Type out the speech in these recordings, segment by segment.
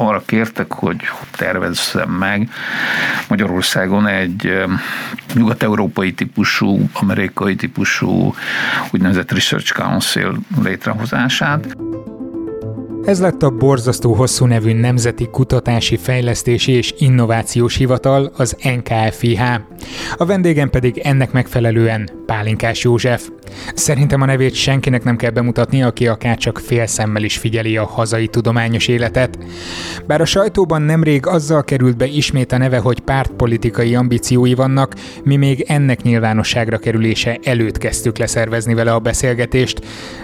arra kértek, hogy tervezzem meg Magyarországon egy nyugat-európai típusú, amerikai típusú úgynevezett Research Council létrehozását. Ez lett a borzasztó hosszú nevű Nemzeti Kutatási Fejlesztési és Innovációs Hivatal, az NKFIH. A vendégem pedig ennek megfelelően Pálinkás József. Szerintem a nevét senkinek nem kell bemutatni, aki akár csak fél szemmel is figyeli a hazai tudományos életet. Bár a sajtóban nemrég azzal került be ismét a neve, hogy pártpolitikai ambíciói vannak, mi még ennek nyilvánosságra kerülése előtt kezdtük leszervezni vele a beszélgetést.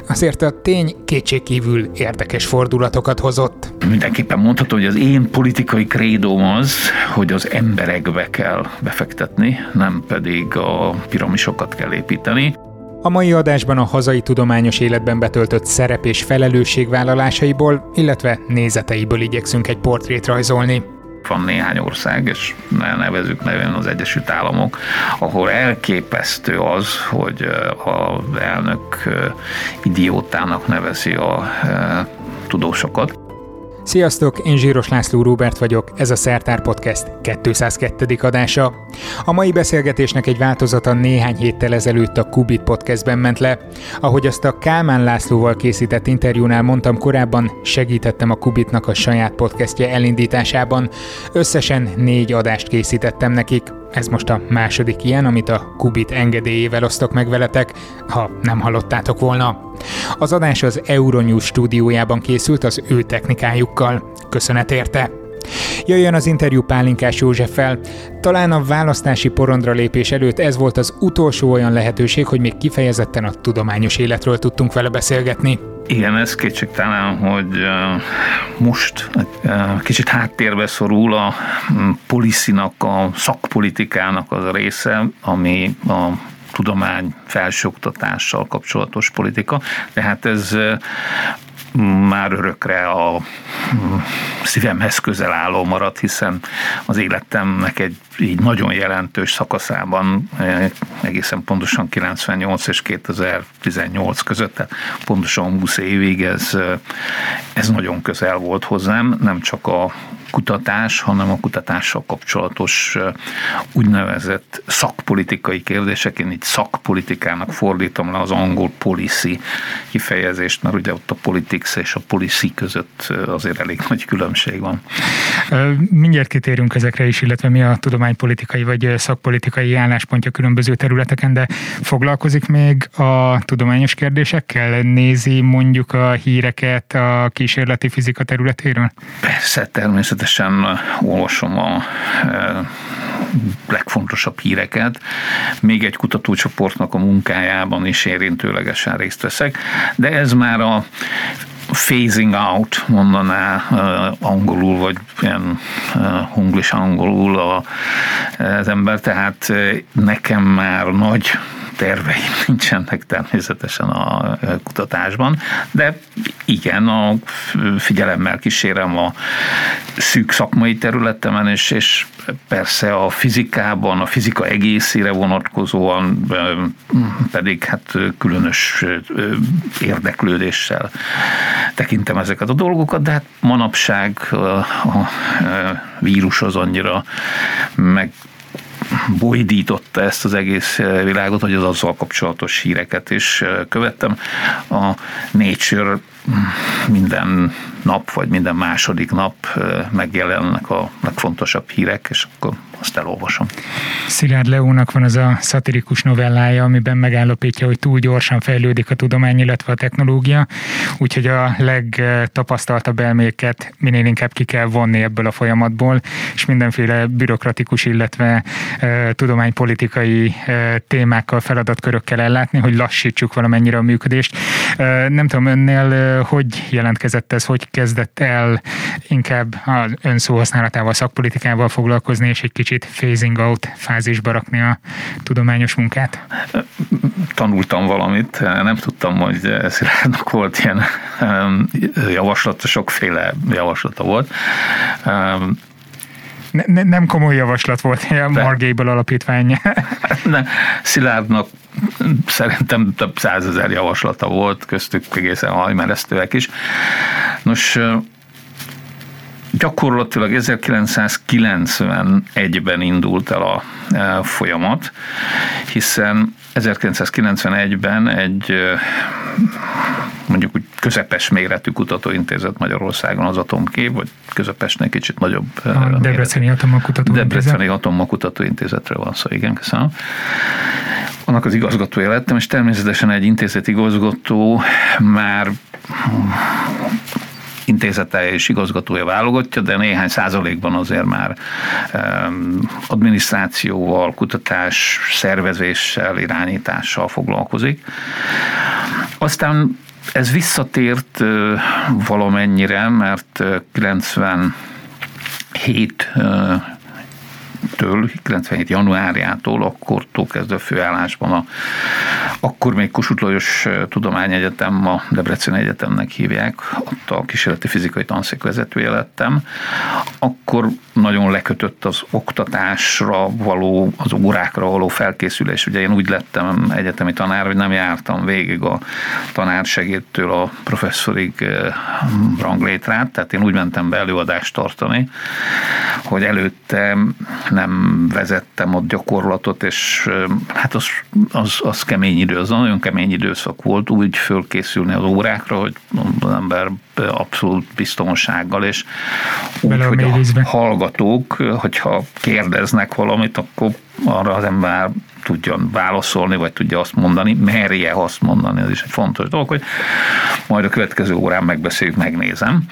Azért a tény kétségkívül érdekes fordulatokat hozott. Mindenképpen mondható, hogy az én politikai krédóm az, hogy az emberekbe kell befektetni, nem pedig a piramisokat kell építeni. A mai adásban a hazai tudományos életben betöltött szerep és felelősségvállalásaiból, illetve nézeteiből igyekszünk egy portrét rajzolni van néhány ország, és nevezük nevén az Egyesült Államok, ahol elképesztő az, hogy az elnök idiótának nevezi a tudósokat. Sziasztok, én Zsíros László Róbert vagyok, ez a Szertár Podcast 202. adása. A mai beszélgetésnek egy változata néhány héttel ezelőtt a Kubit podcastben ment le. Ahogy azt a Kálmán Lászlóval készített interjúnál mondtam korábban, segítettem a Kubitnak a saját podcastje elindításában. Összesen négy adást készítettem nekik. Ez most a második ilyen, amit a Kubit engedélyével osztok meg veletek, ha nem hallottátok volna. Az adás az Euronews stúdiójában készült az ő technikájukkal. Köszönet érte! Jöjjön az interjú Pálinkás Józseffel. Talán a választási porondra lépés előtt ez volt az utolsó olyan lehetőség, hogy még kifejezetten a tudományos életről tudtunk vele beszélgetni. Igen, ez kétségtelen, hogy most kicsit háttérbe szorul a poliszinak, a szakpolitikának az a része, ami a tudomány felsőoktatással kapcsolatos politika. Tehát ez már örökre a szívemhez közel álló maradt, hiszen az életemnek egy így nagyon jelentős szakaszában, egészen pontosan 98 és 2018 között, tehát pontosan 20 évig ez, ez nagyon közel volt hozzám, nem csak a kutatás, hanem a kutatással kapcsolatos úgynevezett szakpolitikai kérdések. Én így szakpolitikának fordítom le az angol policy kifejezést, mert ugye ott a politics és a policy között azért elég nagy különbség van. Mindjárt kitérünk ezekre is, illetve mi a tudománypolitikai vagy szakpolitikai álláspontja különböző területeken, de foglalkozik még a tudományos kérdésekkel? Nézi mondjuk a híreket a kísérleti fizika területéről? Persze, természetesen természetesen olvasom a e, legfontosabb híreket. Még egy kutatócsoportnak a munkájában is érintőlegesen részt veszek, de ez már a phasing out, mondaná uh, angolul, vagy ilyen uh, hunglis angolul a, az ember, tehát nekem már nagy terveim nincsenek természetesen a kutatásban, de igen, a figyelemmel kísérem a szűk szakmai területemen, és, és persze a fizikában, a fizika egészére vonatkozóan pedig hát különös érdeklődéssel tekintem ezeket a dolgokat, de hát manapság a vírus az annyira meg bojdította ezt az egész világot, hogy az azzal kapcsolatos híreket is követtem. A Nature minden nap, vagy minden második nap megjelennek a legfontosabb hírek, és akkor azt elolvasom. Szilárd Leónak van az a szatirikus novellája, amiben megállapítja, hogy túl gyorsan fejlődik a tudomány, illetve a technológia, úgyhogy a legtapasztaltabb elméket minél inkább ki kell vonni ebből a folyamatból, és mindenféle bürokratikus, illetve tudománypolitikai témákkal, feladatkörökkel ellátni, hogy lassítsuk valamennyire a működést. Nem tudom, önnél hogy jelentkezett ez, hogy kezdett el inkább az önszó használatával, szakpolitikával foglalkozni, és egy kicsit phasing out fázisba rakni a tudományos munkát? Tanultam valamit, nem tudtam, hogy Szilárdnak volt ilyen javaslata, sokféle javaslata volt. Ne, nem komoly javaslat volt a Margable alapítvány. ne, Szilárdnak szerintem több százezer javaslata volt, köztük egészen hajmeresztőek is. Nos, gyakorlatilag 1991-ben indult el a folyamat, hiszen 1991-ben egy mondjuk úgy közepes méretű kutatóintézet Magyarországon az Atomkép, vagy közepesnél kicsit nagyobb. A Debreceni Atommakutató Debreceni Atommakutató Intézetről van szó, igen, köszönöm. Annak az igazgatója lettem, és természetesen egy intézet igazgató már intézete és igazgatója válogatja, de néhány százalékban azért már adminisztrációval, kutatás, szervezéssel, irányítással foglalkozik. Aztán ez visszatért valamennyire, mert 97 től, 97 januárjától, akkortól kezdve főállásban a, akkor még Kossuth Lajos Tudományegyetem, ma Debrecen Egyetemnek hívják, ott a kísérleti fizikai tanszék vezetője lettem, akkor nagyon lekötött az oktatásra való, az órákra való felkészülés. Ugye én úgy lettem egyetemi tanár, hogy nem jártam végig a tanársegédtől a professzorig ranglétrát, tehát én úgy mentem be előadást tartani, hogy előtte nem vezettem ott gyakorlatot, és hát az, az, az kemény idő, az nagyon kemény időszak volt, úgy fölkészülni az órákra, hogy az ember abszolút biztonsággal, és úgy, hogy a hallgatók, hogyha kérdeznek valamit, akkor arra az ember tudjon válaszolni, vagy tudja azt mondani, merje azt mondani, ez is egy fontos dolog, hogy majd a következő órán megbeszéljük, megnézem.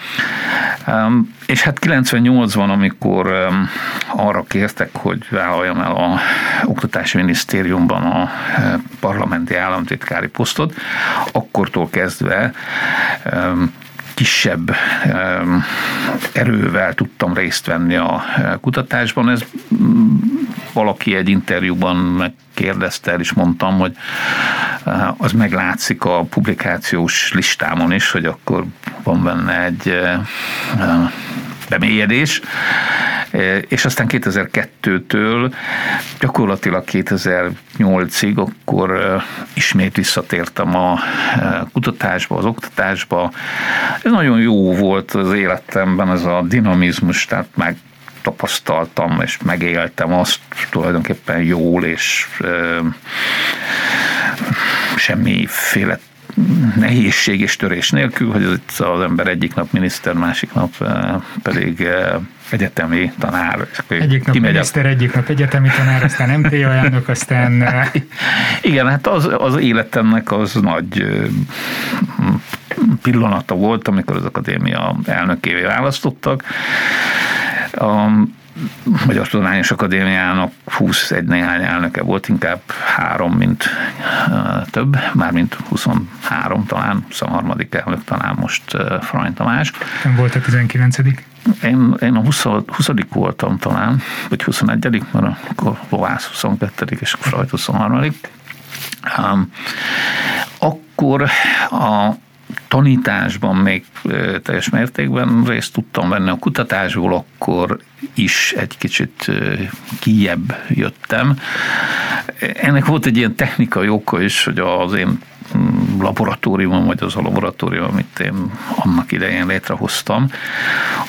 És hát 98-ban, amikor arra kértek, hogy vállaljam el a Oktatási Minisztériumban a parlamenti államtitkári posztot, akkortól kezdve kisebb erővel tudtam részt venni a kutatásban. Ez mm, valaki egy interjúban megkérdezte el, és mondtam, hogy eh, az meglátszik a publikációs listámon is, hogy akkor van benne egy eh, eh, bemélyedés, és aztán 2002-től gyakorlatilag 2008-ig akkor ismét visszatértem a kutatásba, az oktatásba. Ez nagyon jó volt az életemben, ez a dinamizmus, tehát meg tapasztaltam és megéltem azt tulajdonképpen jól, és ö, semmiféle nehézség és törés nélkül, hogy az, az ember egyik nap miniszter, másik nap pedig egyetemi tanár. Egyik nap miniszter, a... egyik nap egyetemi tanár, aztán MT ajánlok, aztán... Igen, hát az, az életemnek az nagy pillanata volt, amikor az akadémia elnökévé választottak. A Magyar Tudományos Akadémiának 21 néhány elnöke volt, inkább három, mint több, mármint 23 talán, 23. elnök talán most Frany Tamás. Nem volt a 19 én, én a 20, 20 voltam talán, vagy 21 mert akkor Lovász 22 és Freud 23 um, akkor a tanításban még teljes mértékben részt tudtam venni a kutatásból, akkor is egy kicsit kijebb jöttem. Ennek volt egy ilyen technikai oka is, hogy az én mm, laboratóriumom, vagy az a laboratórium, amit én annak idején létrehoztam,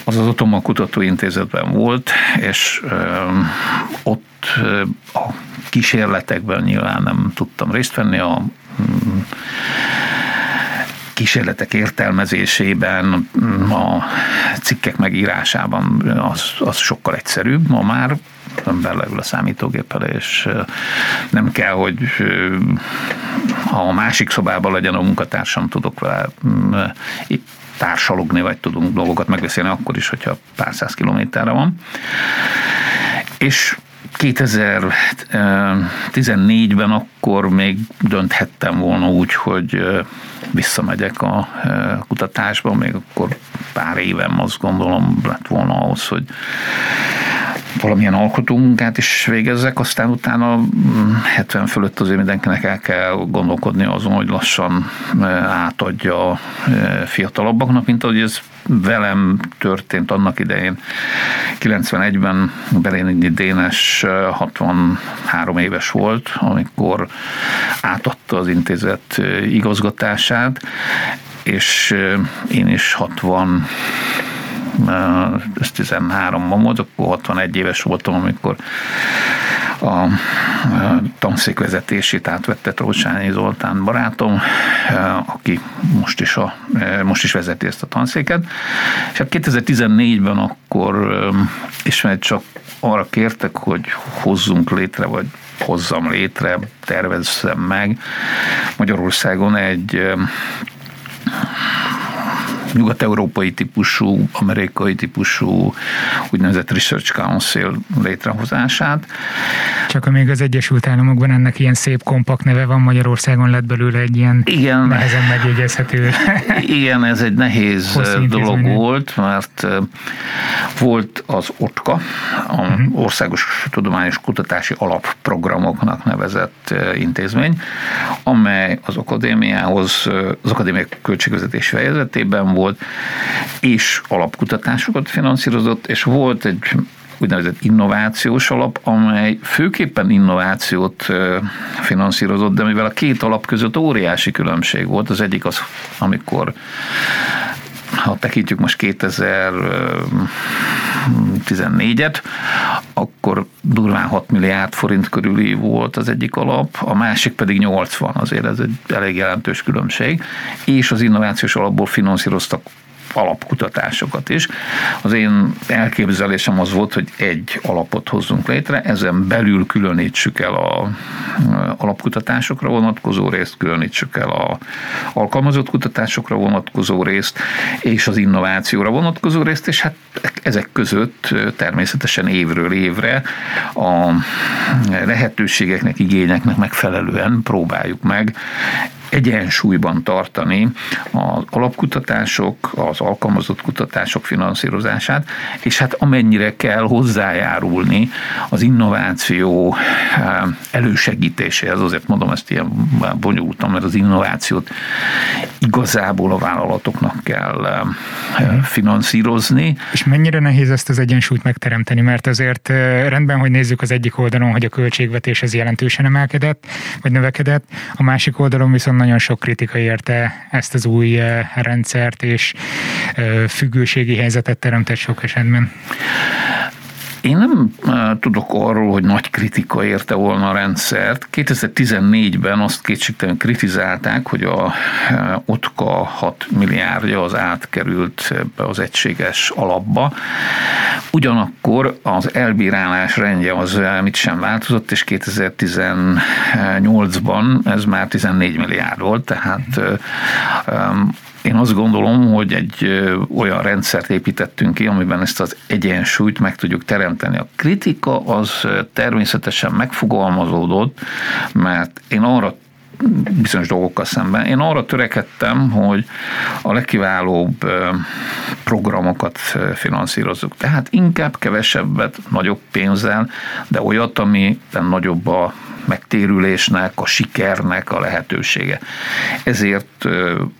az az Otoma Kutatóintézetben volt, és ott a kísérletekben nyilván nem tudtam részt venni, a mm, kísérletek értelmezésében, a cikkek megírásában az, az sokkal egyszerűbb. Ma már ember leül a számítógéppel, és nem kell, hogy ha a másik szobában legyen a munkatársam, tudok vele társalogni, vagy tudunk dolgokat megbeszélni akkor is, hogyha pár száz kilométerre van. És 2014-ben akkor még dönthettem volna úgy, hogy visszamegyek a kutatásba, még akkor pár évem azt gondolom lett volna ahhoz, hogy valamilyen alkotó munkát is végezzek, aztán utána 70 mm, fölött azért mindenkinek el kell gondolkodni azon, hogy lassan átadja a fiatalabbaknak, mint ahogy ez velem történt annak idején. 91-ben Belényi Dénes 63 éves volt, amikor átadta az intézet igazgatását, és én is 60 ez 13-ban volt, akkor 61 éves voltam, amikor a tanszékvezetését átvette Trócsányi Zoltán barátom, aki most is, a, most is vezeti ezt a tanszéket. És hát 2014-ben akkor ismét csak arra kértek, hogy hozzunk létre, vagy hozzam létre, tervezzem meg. Magyarországon egy nyugat-európai típusú, amerikai típusú úgynevezett Research Council létrehozását. Csak még az Egyesült Államokban ennek ilyen szép kompakt neve van, Magyarországon lett belőle egy ilyen igen, nehezen megjegyezhető. Igen, ez egy nehéz dolog volt, mert volt az OTKA, a uh-huh. Országos Tudományos Kutatási Alapprogramoknak nevezett intézmény, amely az akadémiához, az akadémiai költségvezetés fejezetében volt, és alapkutatásokat finanszírozott, és volt egy úgynevezett innovációs alap, amely főképpen innovációt finanszírozott, de mivel a két alap között óriási különbség volt, az egyik az, amikor ha tekintjük most 2014-et, akkor durván 6 milliárd forint körüli volt az egyik alap, a másik pedig 80, azért ez egy elég jelentős különbség, és az innovációs alapból finanszíroztak alapkutatásokat is. Az én elképzelésem az volt, hogy egy alapot hozzunk létre, ezen belül különítsük el a alapkutatásokra vonatkozó részt, különítsük el a alkalmazott kutatásokra vonatkozó részt, és az innovációra vonatkozó részt, és hát ezek között természetesen évről évre a lehetőségeknek, igényeknek megfelelően próbáljuk meg egyensúlyban tartani az alapkutatások, az alkalmazott kutatások finanszírozását, és hát amennyire kell hozzájárulni az innováció eh, elősegítéséhez, azért mondom ezt ilyen bonyolultan, mert az innovációt igazából a vállalatoknak kell eh, finanszírozni. És mennyire nehéz ezt az egyensúlyt megteremteni, mert azért eh, rendben, hogy nézzük az egyik oldalon, hogy a költségvetés ez jelentősen emelkedett, vagy növekedett, a másik oldalon viszont nagyon sok kritika érte ezt az új eh, rendszert, és eh, függőségi helyzetet teremtett sok esetben. Én nem tudok arról, hogy nagy kritika érte volna a rendszert. 2014-ben azt kétségtelen kritizálták, hogy a OTKA 6 milliárdja az átkerült be az egységes alapba. Ugyanakkor az elbírálás rendje az mit sem változott, és 2018-ban ez már 14 milliárd volt, tehát én azt gondolom, hogy egy olyan rendszert építettünk ki, amiben ezt az egyensúlyt meg tudjuk teremteni. A kritika az természetesen megfogalmazódott, mert én arra bizonyos dolgokkal szemben. Én arra törekedtem, hogy a legkiválóbb programokat finanszírozzuk. Tehát inkább kevesebbet, nagyobb pénzzel, de olyat, ami nagyobb a megtérülésnek, a sikernek a lehetősége. Ezért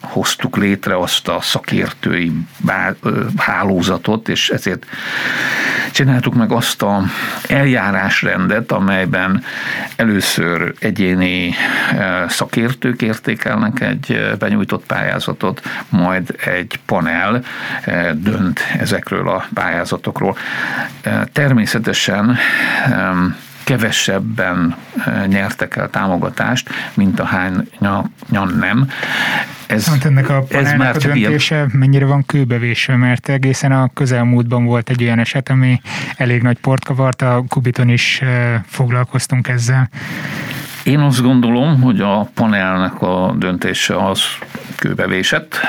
hoztuk létre azt a szakértői hálózatot, és ezért csináltuk meg azt a eljárásrendet, amelyben először egyéni szakértők értékelnek egy benyújtott pályázatot, majd egy panel dönt ezekről a pályázatokról. Természetesen kevesebben eh, nyertek el támogatást, mint a hány nem. Ez, hát ennek a ez már a döntése ilyen... mennyire van kőbevésve, mert egészen a közelmúltban volt egy olyan eset, ami elég nagy port kavart, a Kubiton is eh, foglalkoztunk ezzel. Én azt gondolom, hogy a panelnek a döntése az kőbevésett,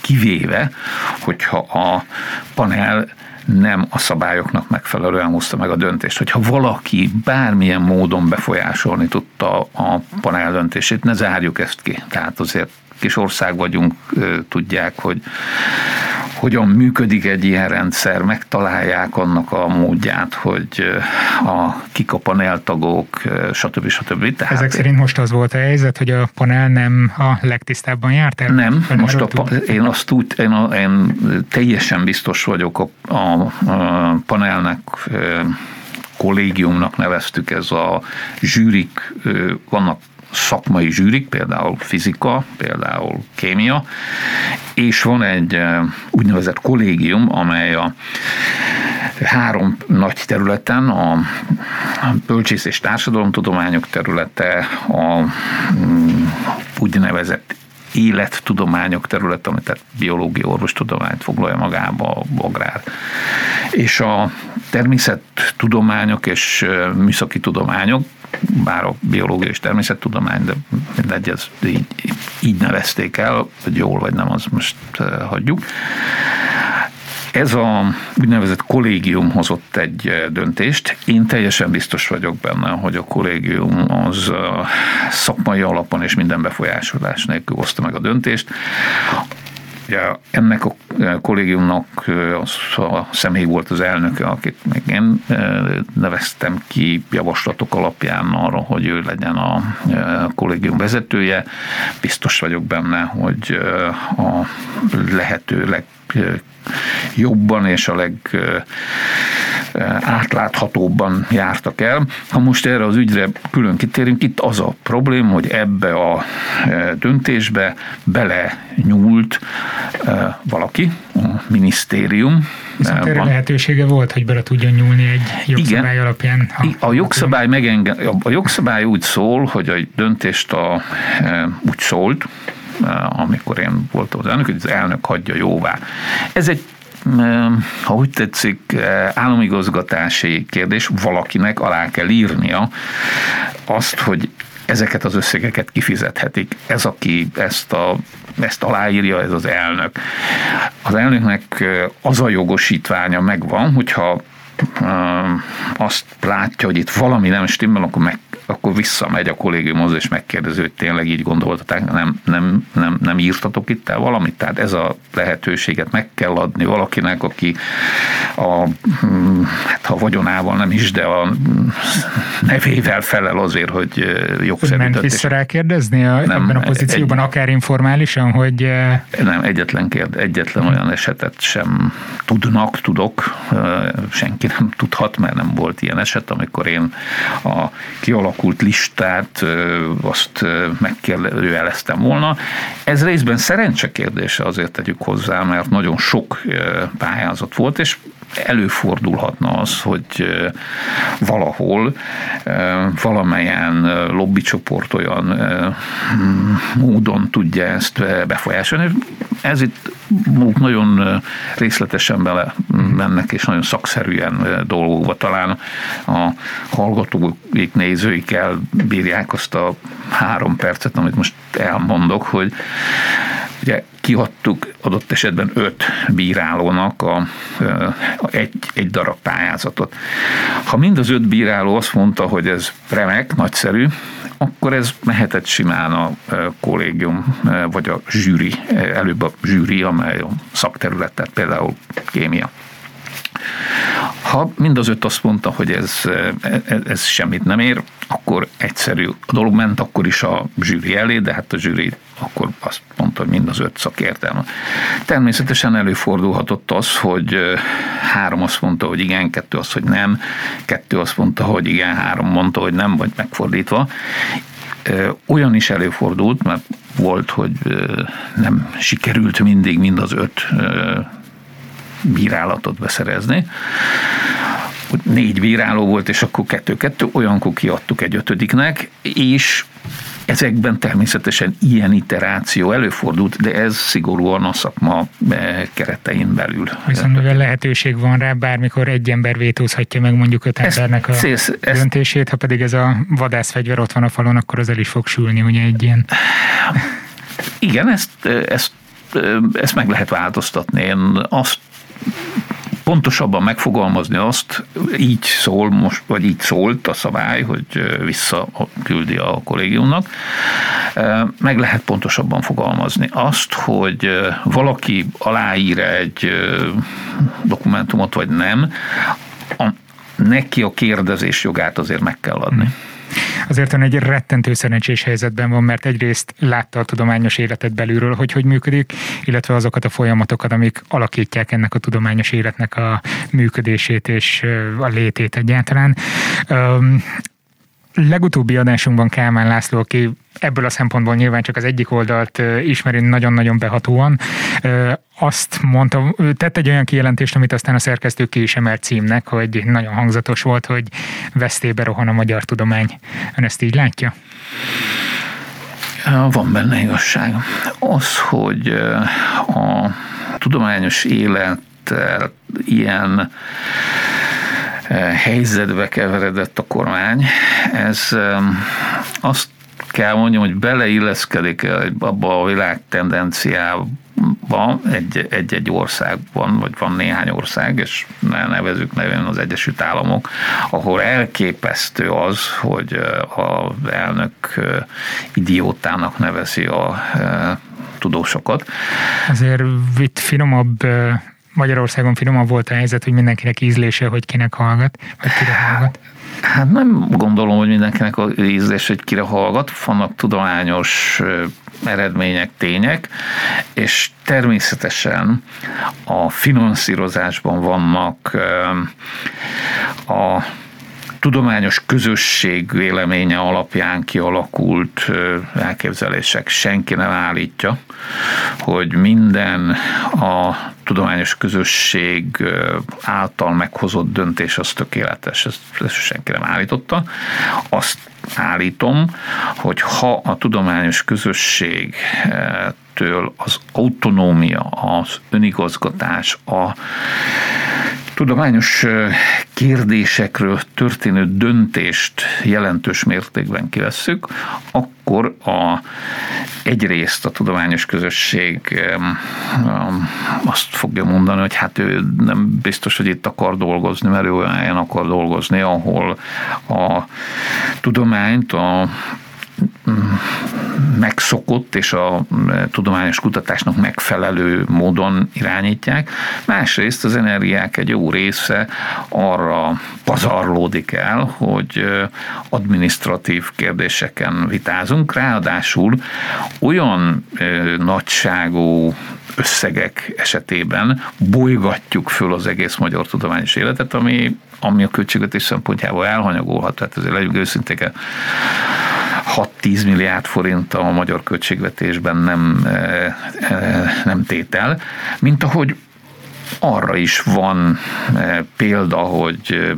kivéve, hogyha a panel nem a szabályoknak megfelelően hozta meg a döntést. Hogyha valaki bármilyen módon befolyásolni tudta a panel döntését, ne zárjuk ezt ki. Tehát azért kis ország vagyunk, tudják, hogy hogyan működik egy ilyen rendszer, megtalálják annak a módját, hogy a, kik a paneltagok, stb. stb. Tehát Ezek szerint most az volt a helyzet, hogy a panel nem a legtisztábban járt el? Nem, most a, én azt úgy, én, a, én teljesen biztos vagyok a, a, a panelnek kollégiumnak neveztük, ez a zsűrik, vannak szakmai zsűrik, például fizika, például kémia, és van egy úgynevezett kollégium, amely a három nagy területen, a bölcsész és társadalomtudományok területe, a mm, úgynevezett élettudományok terület, amit tehát biológia, orvostudományt foglalja magába, a agrár. És a természettudományok és műszaki tudományok, bár a biológia és természettudomány, de mindegy, ez így, így nevezték el, hogy jól vagy nem, az most hagyjuk. Ez a úgynevezett kollégium hozott egy döntést. Én teljesen biztos vagyok benne, hogy a kollégium az szakmai alapon és minden befolyásolás nélkül hozta meg a döntést. Ugye ennek a eh, kollégiumnak az a személy volt az elnöke, akit még én neveztem ki javaslatok alapján arra, hogy ő legyen a kollégium vezetője. Biztos vagyok benne, hogy a lehető leg jobban és a leg átláthatóbban jártak el. Ha most erre az ügyre külön kitérünk, itt az a probléma, hogy ebbe a döntésbe bele nyúlt valaki, a minisztérium. Viszont erre lehetősége volt, hogy bele tudjon nyúlni egy jogszabály Igen, alapján. A jogszabály, megenge, a jogszabály úgy szól, hogy a döntést a, úgy szólt, amikor én voltam az elnök, hogy az elnök hagyja jóvá. Ez egy ha úgy tetszik, államigazgatási kérdés, valakinek alá kell írnia azt, hogy ezeket az összegeket kifizethetik. Ez, aki ezt, a, ezt aláírja, ez az elnök. Az elnöknek az a jogosítványa megvan, hogyha azt látja, hogy itt valami nem stimmel, akkor meg akkor visszamegy a kollégiumhoz, és megkérdezi, hogy tényleg így gondoltatok, nem, nem, nem, nem írtatok itt el valamit. Tehát ez a lehetőséget meg kell adni valakinek, aki a, hát a vagyonával nem is, de a nevével felel azért, hogy jogszerű Nem vissza rá kérdezni a, nem, ebben a pozícióban, egy, akár informálisan, hogy... Nem, egyetlen, kérd, egyetlen olyan esetet sem tudnak, tudok, senki nem tudhat, mert nem volt ilyen eset, amikor én a kialakult kialakult listát azt megkérdőjeleztem volna. Ez részben szerencse kérdése, azért tegyük hozzá, mert nagyon sok pályázat volt, és előfordulhatna az, hogy valahol valamelyen lobbycsoport olyan módon tudja ezt befolyásolni. Ez itt nagyon részletesen bele mennek, és nagyon szakszerűen dolgokba talán a hallgatóik, nézőik elbírják azt a három percet, amit most elmondok, hogy ugye kiadtuk adott esetben öt bírálónak a, a egy, egy darab pályázatot. Ha mind az öt bíráló azt mondta, hogy ez remek, nagyszerű, akkor ez mehetett simán a kollégium, vagy a zsűri, előbb a zsűri, amely a szakterület, tehát például kémia. Ha mind az öt azt mondta, hogy ez, ez, ez semmit nem ér, akkor egyszerű a dolog ment akkor is a zsűri elé, de hát a zsűri akkor azt mondta, hogy mind az öt szakértelme. Természetesen előfordulhatott az, hogy három azt mondta, hogy igen, kettő azt, hogy nem, kettő azt mondta, hogy igen, három mondta, hogy nem, vagy megfordítva. Olyan is előfordult, mert volt, hogy nem sikerült mindig mind az öt bírálatot beszerezni. Négy bíráló volt, és akkor kettő-kettő, olyankor kiadtuk egy ötödiknek, és Ezekben természetesen ilyen iteráció előfordult, de ez szigorúan a szakma eh, keretein belül. Viszont mivel lehetőség van rá, bármikor egy ember vétózhatja meg mondjuk öt embernek a ez, döntését, ha pedig ez a vadászfegyver ott van a falon, akkor az el is fog sülni, ugye egy ilyen... Igen, ezt, ezt, ezt meg lehet változtatni. Én azt pontosabban megfogalmazni azt, így szól most, vagy így szólt a szabály, hogy visszaküldi a kollégiumnak. Meg lehet pontosabban fogalmazni azt, hogy valaki aláír egy dokumentumot, vagy nem, a, neki a kérdezés jogát azért meg kell adni azért ön egy rettentő szerencsés helyzetben van, mert egyrészt látta a tudományos életet belülről, hogy hogy működik, illetve azokat a folyamatokat, amik alakítják ennek a tudományos életnek a működését és a létét egyáltalán legutóbbi adásunkban Kálmán László, aki ebből a szempontból nyilván csak az egyik oldalt ismeri nagyon-nagyon behatóan, azt mondta, tett egy olyan kijelentést, amit aztán a szerkesztő ki is emelt címnek, hogy nagyon hangzatos volt, hogy vesztébe rohan a magyar tudomány. Ön ezt így látja? Van benne igazság. Az, hogy a tudományos élet ilyen helyzetbe keveredett a kormány, ez azt kell mondjam, hogy beleilleszkedik abba a világ tendenciába egy, egy-egy országban, vagy van néhány ország, és ne nevezük nevén az Egyesült Államok, ahol elképesztő az, hogy az elnök idiótának nevezi a tudósokat. Azért itt finomabb Magyarországon finomabb volt a helyzet, hogy mindenkinek ízlése, hogy kinek hallgat, vagy kire hallgat. Hát nem gondolom, hogy mindenkinek az ízlés, hogy kire hallgat, vannak tudományos eredmények, tények, és természetesen a finanszírozásban vannak a tudományos közösség véleménye alapján kialakult elképzelések. Senki nem állítja, hogy minden a tudományos közösség által meghozott döntés az tökéletes. Ezt, ezt senki nem állította. Azt állítom, hogy ha a tudományos közösségtől az autonómia, az önigazgatás, a tudományos kérdésekről történő döntést jelentős mértékben kivesszük, akkor a, egyrészt a tudományos közösség azt fogja mondani, hogy hát ő nem biztos, hogy itt akar dolgozni, mert ő olyan akar dolgozni, ahol a tudományt, a megszokott és a tudományos kutatásnak megfelelő módon irányítják. Másrészt az energiák egy jó része arra pazarlódik el, hogy administratív kérdéseken vitázunk, ráadásul olyan nagyságú összegek esetében bolygatjuk föl az egész magyar tudományos életet, ami, ami a költségvetés szempontjából elhanyagolhat. Tehát ezért legyünk őszinték 6-10 milliárd forint a magyar költségvetésben nem, eh, eh, nem tétel, mint ahogy arra is van eh, példa, hogy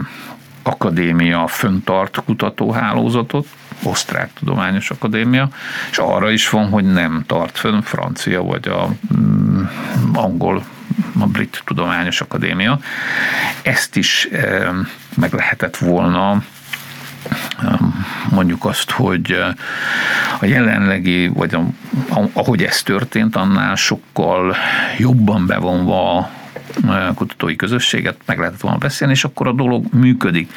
akadémia föntart kutatóhálózatot, osztrák tudományos akadémia, és arra is van, hogy nem tart fönn francia vagy a mm, angol a brit tudományos akadémia. Ezt is meg lehetett volna mondjuk azt, hogy a jelenlegi, vagy ahogy ez történt, annál sokkal jobban bevonva kutatói közösséget meg lehetett volna beszélni, és akkor a dolog működik.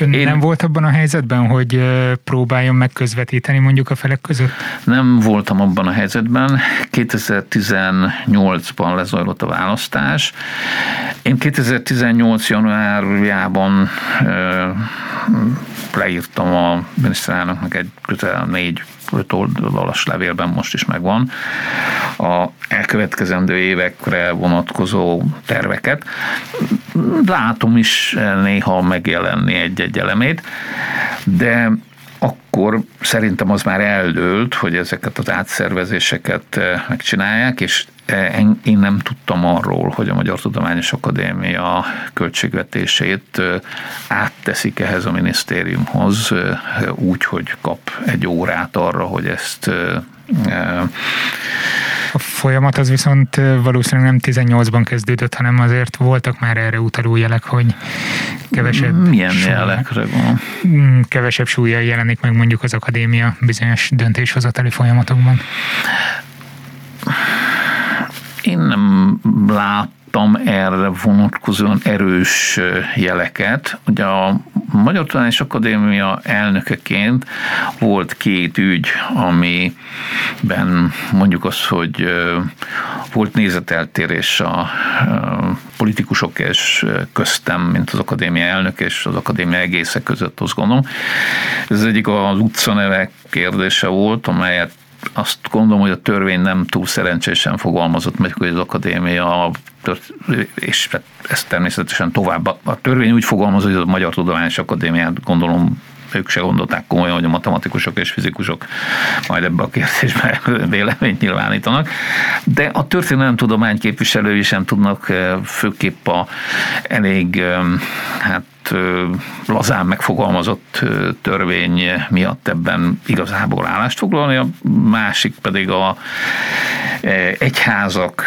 Ön Én nem volt abban a helyzetben, hogy próbáljon megközvetíteni mondjuk a felek között? Nem voltam abban a helyzetben. 2018-ban lezajlott a választás. Én 2018. januárjában leírtam a miniszterelnöknek egy közel négy öt oldalas levélben most is megvan, a elkövetkezendő évekre vonatkozó terveket. Látom is néha megjelenni egy-egy elemét, de akkor szerintem az már eldőlt, hogy ezeket az átszervezéseket megcsinálják, és én nem tudtam arról, hogy a Magyar Tudományos Akadémia költségvetését átteszik ehhez a minisztériumhoz úgy, hogy kap egy órát arra, hogy ezt a folyamat az viszont valószínűleg nem 18-ban kezdődött, hanem azért voltak már erre utaló jelek, hogy kevesebb Milyen súlya, jelekre van? Mm, kevesebb súlya jelenik meg mondjuk az akadémia bizonyos döntéshozatali folyamatokban. Én nem láttam erre vonatkozóan erős jeleket. Ugye a Magyar Tudományos Akadémia elnökeként volt két ügy, amiben mondjuk az, hogy volt nézeteltérés a politikusok és köztem, mint az akadémia elnök és az akadémia egésze között, azt gondolom. Ez egyik az utcanevek kérdése volt, amelyet azt gondolom, hogy a törvény nem túl szerencsésen fogalmazott meg, hogy az akadémia, és ez természetesen tovább, a törvény úgy fogalmaz, hogy a Magyar Tudományos Akadémiát gondolom ők se gondolták komolyan, hogy a matematikusok és fizikusok majd ebbe a kérdésbe véleményt nyilvánítanak. De a tudomány képviselői sem tudnak főképp a elég hát lazán megfogalmazott törvény miatt ebben igazából állást foglalni, a másik pedig a egyházak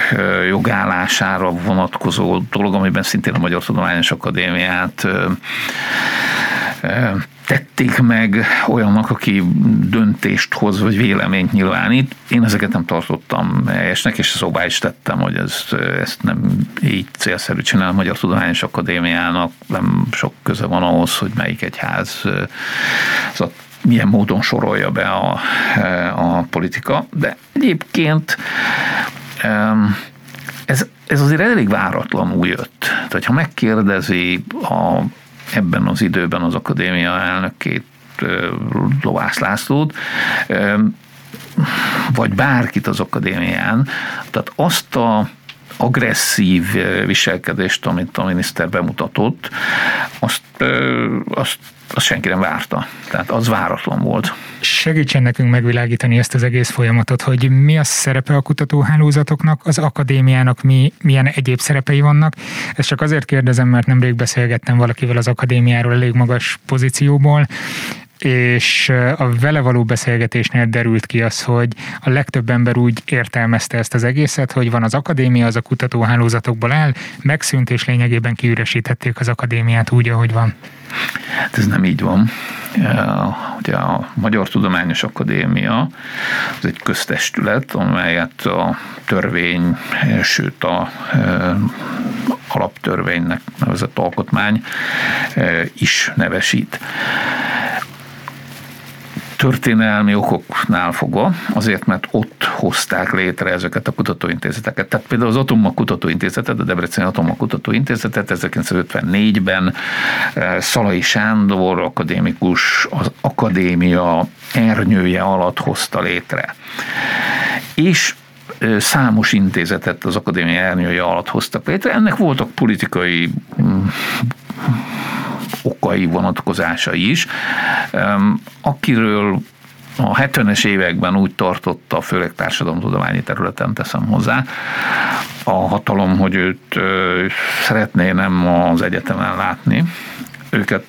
jogállására vonatkozó dolog, amiben szintén a Magyar Tudományos Akadémiát tették meg olyannak, aki döntést hoz, vagy véleményt nyilvánít. Én ezeket nem tartottam helyesnek, és szobá is tettem, hogy ez, ezt nem így célszerű csinál a Magyar Tudományos Akadémiának, nem sok köze van ahhoz, hogy melyik egyház az milyen módon sorolja be a, a politika, de egyébként ez, ez azért elég váratlanul jött. Tehát ha megkérdezi a ebben az időben az akadémia elnökét, Lovász Lászlót, vagy bárkit az akadémián, tehát azt a agresszív viselkedést, amit a miniszter bemutatott, azt, azt, azt senki nem várta. Tehát az váratlan volt. Segítsen nekünk megvilágítani ezt az egész folyamatot, hogy mi a szerepe a kutatóhálózatoknak, az akadémiának mi, milyen egyéb szerepei vannak. Ezt csak azért kérdezem, mert nemrég beszélgettem valakivel az akadémiáról elég magas pozícióból, és a vele való beszélgetésnél derült ki az, hogy a legtöbb ember úgy értelmezte ezt az egészet, hogy van az akadémia, az a kutatóhálózatokból áll, megszűnt, és lényegében kiüresítették az akadémiát úgy, ahogy van. Hát ez nem így van. Ugye a Magyar Tudományos Akadémia az egy köztestület, amelyet a törvény, sőt a alaptörvénynek nevezett alkotmány is nevesít történelmi okoknál fogva, azért, mert ott hozták létre ezeket a kutatóintézeteket. Tehát például az Atomok Kutatóintézetet, a Debreceni Atomok Kutatóintézetet 1954-ben eh, Szalai Sándor akadémikus az akadémia ernyője alatt hozta létre. És eh, számos intézetet az akadémia ernyője alatt hoztak létre. Ennek voltak politikai mm, okai, vonatkozásai is. Akiről a 70-es években úgy tartotta, főleg társadalomtudományi területen teszem hozzá, a hatalom, hogy őt szeretné nem az egyetemen látni. Őket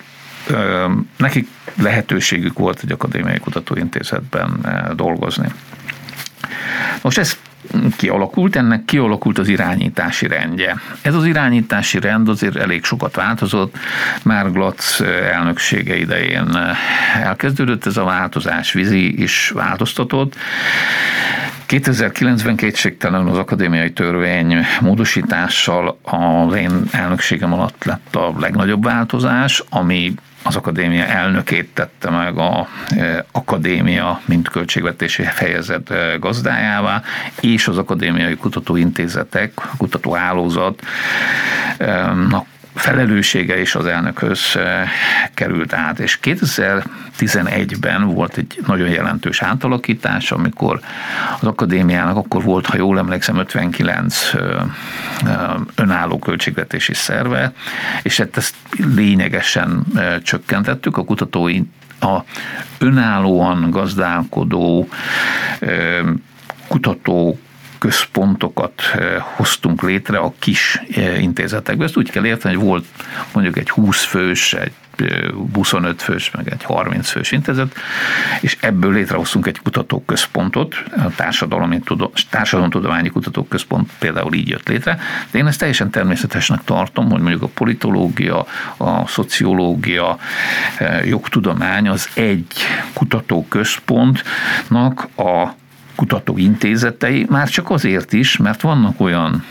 nekik lehetőségük volt egy akadémiai kutatóintézetben dolgozni. Most ez kialakult, ennek kialakult az irányítási rendje. Ez az irányítási rend azért elég sokat változott, már Glatz elnöksége idején elkezdődött ez a változás, Vizi is változtatott. 2009-ben kétségtelenül az akadémiai törvény módosítással az én elnökségem alatt lett a legnagyobb változás, ami az akadémia elnökét tette meg a e, akadémia, mint költségvetési fejezet e, gazdájává, és az akadémiai kutatóintézetek, kutatóhálózat e, felelőssége is az elnökhöz került át, és 2011-ben volt egy nagyon jelentős átalakítás, amikor az akadémiának akkor volt, ha jól emlékszem, 59 önálló költségvetési szerve, és hát ezt lényegesen csökkentettük, a kutatói a önállóan gazdálkodó kutatók központokat eh, hoztunk létre a kis eh, intézetekbe. Ezt úgy kell érteni, hogy volt mondjuk egy 20 fős, egy 25 eh, fős, meg egy 30 fős intézet, és ebből létrehoztunk egy kutatóközpontot, a társadalmi, társadalomtudományi kutatóközpont például így jött létre, de én ezt teljesen természetesnek tartom, hogy mondjuk a politológia, a szociológia, jogtudomány az egy kutatóközpontnak a kutatóintézetei, már csak azért is, mert vannak olyan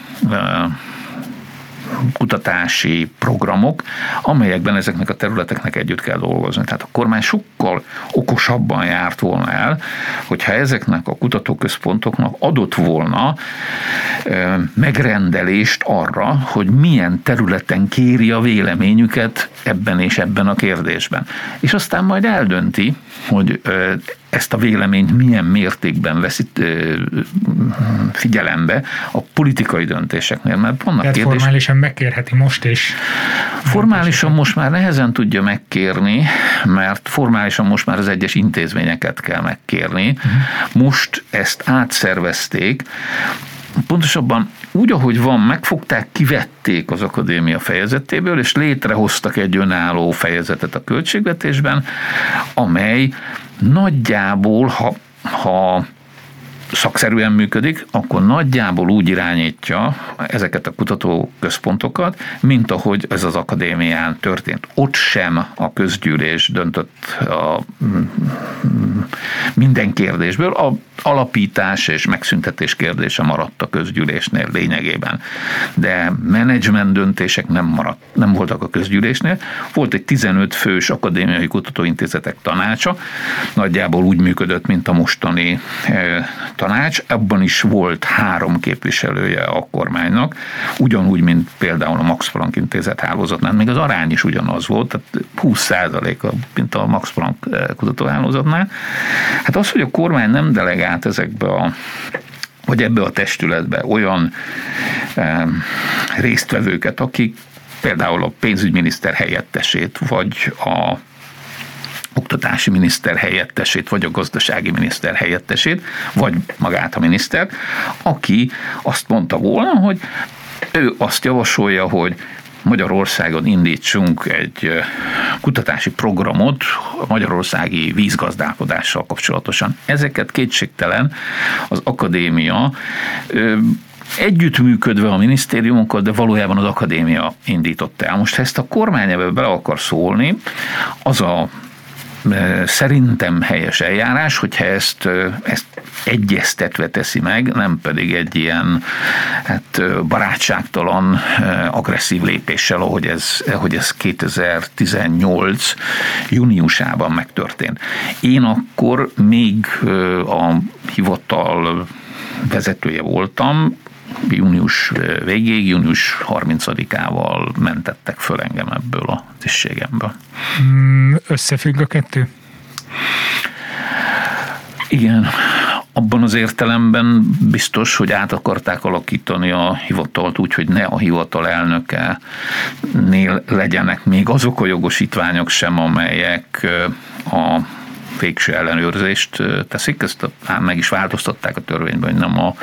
kutatási programok, amelyekben ezeknek a területeknek együtt kell dolgozni. Tehát a kormány sokkal okosabban járt volna el, hogyha ezeknek a kutatóközpontoknak adott volna megrendelést arra, hogy milyen területen kéri a véleményüket ebben és ebben a kérdésben. És aztán majd eldönti, hogy ezt a véleményt milyen mértékben veszi figyelembe a politikai döntéseknél, mert vannak kérdések. formálisan megkérheti most is. Formálisan most már nehezen tudja megkérni, mert formálisan most már az egyes intézményeket kell megkérni. Uh-huh. Most ezt átszervezték, pontosabban úgy, ahogy van, megfogták, kivették az akadémia fejezetéből, és létrehoztak egy önálló fejezetet a költségvetésben, amely nagyjából, ha, ha szakszerűen működik, akkor nagyjából úgy irányítja ezeket a kutatóközpontokat, mint ahogy ez az akadémián történt. Ott sem a közgyűlés döntött a minden kérdésből, a alapítás és megszüntetés kérdése maradt a közgyűlésnél lényegében. De menedzsment döntések nem, maradt, nem voltak a közgyűlésnél. Volt egy 15 fős akadémiai kutatóintézetek tanácsa, nagyjából úgy működött, mint a mostani eh, tanács, abban is volt három képviselője a kormánynak, ugyanúgy, mint például a Max Planck intézet hálózatnál, még az arány is ugyanaz volt, tehát 20 a mint a Max Planck eh, kutatóhálózatnál. Hát az, hogy a kormány nem delegált ezekbe a vagy ebbe a testületbe olyan e, résztvevőket, akik például a pénzügyminiszter helyettesét, vagy a oktatási miniszter helyettesét, vagy a gazdasági miniszter helyettesét, vagy magát a miniszter, aki azt mondta volna, hogy ő azt javasolja, hogy Magyarországon indítsunk egy kutatási programot a magyarországi vízgazdálkodással kapcsolatosan. Ezeket kétségtelen az akadémia együttműködve a minisztériumokkal, de valójában az akadémia indította el. Most ha ezt a kormány ebbe bele akar szólni, az a szerintem helyes eljárás, hogyha ezt, ezt egyeztetve teszi meg, nem pedig egy ilyen hát, barátságtalan, agresszív lépéssel, ahogy ez, ahogy ez 2018 júniusában megtörtént. Én akkor még a hivatal vezetője voltam, június végéig, június 30-ával mentettek föl engem ebből a tisztségemből. Mm, összefügg a kettő? Igen, abban az értelemben biztos, hogy át akarták alakítani a hivatalt úgy, hogy ne a hivatal elnöke nél legyenek még azok a jogosítványok sem, amelyek a végső ellenőrzést teszik. Ezt meg is változtatták a törvényben, hogy nem a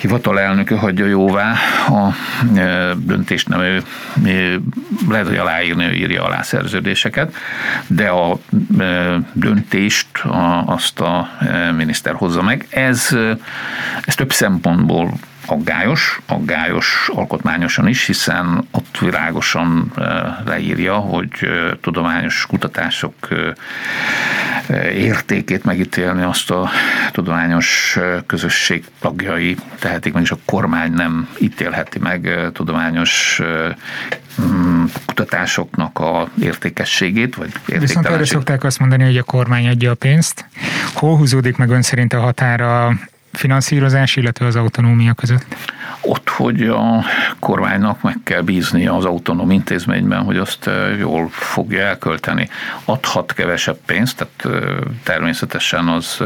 hivatal elnöke hagyja jóvá a döntést, nem ő, lehet, hogy aláírni, ő írja alá szerződéseket, de a döntést azt a miniszter hozza meg. Ez, ez több szempontból aggályos, aggályos alkotmányosan is, hiszen ott világosan leírja, hogy tudományos kutatások értékét megítélni azt a tudományos közösség tagjai tehetik meg, és a kormány nem ítélheti meg tudományos kutatásoknak a értékességét, vagy Viszont erre szokták azt mondani, hogy a kormány adja a pénzt. Hol húzódik meg ön szerint a határa finanszírozás, illetve az autonómia között? Ott, hogy a kormánynak meg kell bízni az autonóm intézményben, hogy azt jól fogja elkölteni. Adhat kevesebb pénzt, tehát természetesen az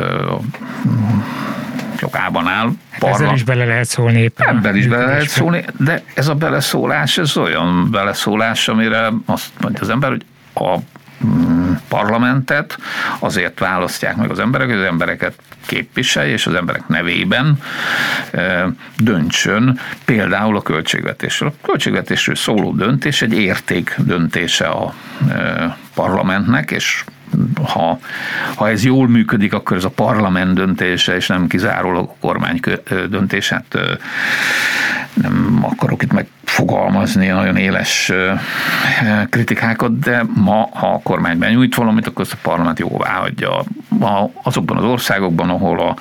jogában áll. Parla. Ezzel is bele lehet szólni éppen. Ebben is bele lehet szólni, de ez a beleszólás, ez olyan beleszólás, amire azt mondja az ember, hogy a parlamentet azért választják meg az emberek, hogy az embereket képviselje, és az emberek nevében döntsön például a költségvetésről. A költségvetésről szóló döntés egy érték döntése a parlamentnek, és ha, ha ez jól működik, akkor ez a parlament döntése, és nem kizárólag a kormány döntés. Hát nem akarok itt megfogalmazni nagyon éles kritikákat, de ma, ha a kormány benyújt valamit, akkor ezt a parlament jóvá hagyja. Azokban az országokban, ahol a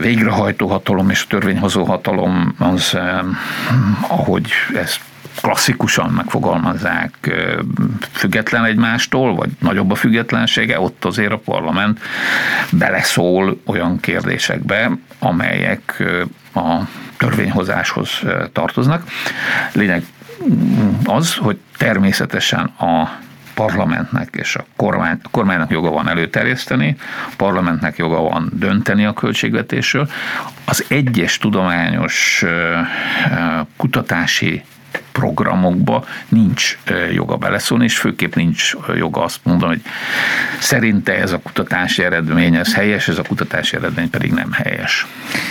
végrehajtó hatalom és a törvényhozó hatalom az, ahogy ezt klasszikusan megfogalmazzák, független egymástól, vagy nagyobb a függetlensége, ott azért a parlament beleszól olyan kérdésekbe, amelyek a törvényhozáshoz tartoznak. Lényeg az, hogy természetesen a parlamentnek és a, kormány, a kormánynak joga van előterjeszteni, a parlamentnek joga van dönteni a költségvetésről. Az egyes tudományos kutatási programokba nincs joga beleszólni, és főképp nincs joga azt mondani, hogy szerinte ez a kutatási eredmény, ez helyes, ez a kutatási eredmény pedig nem helyes.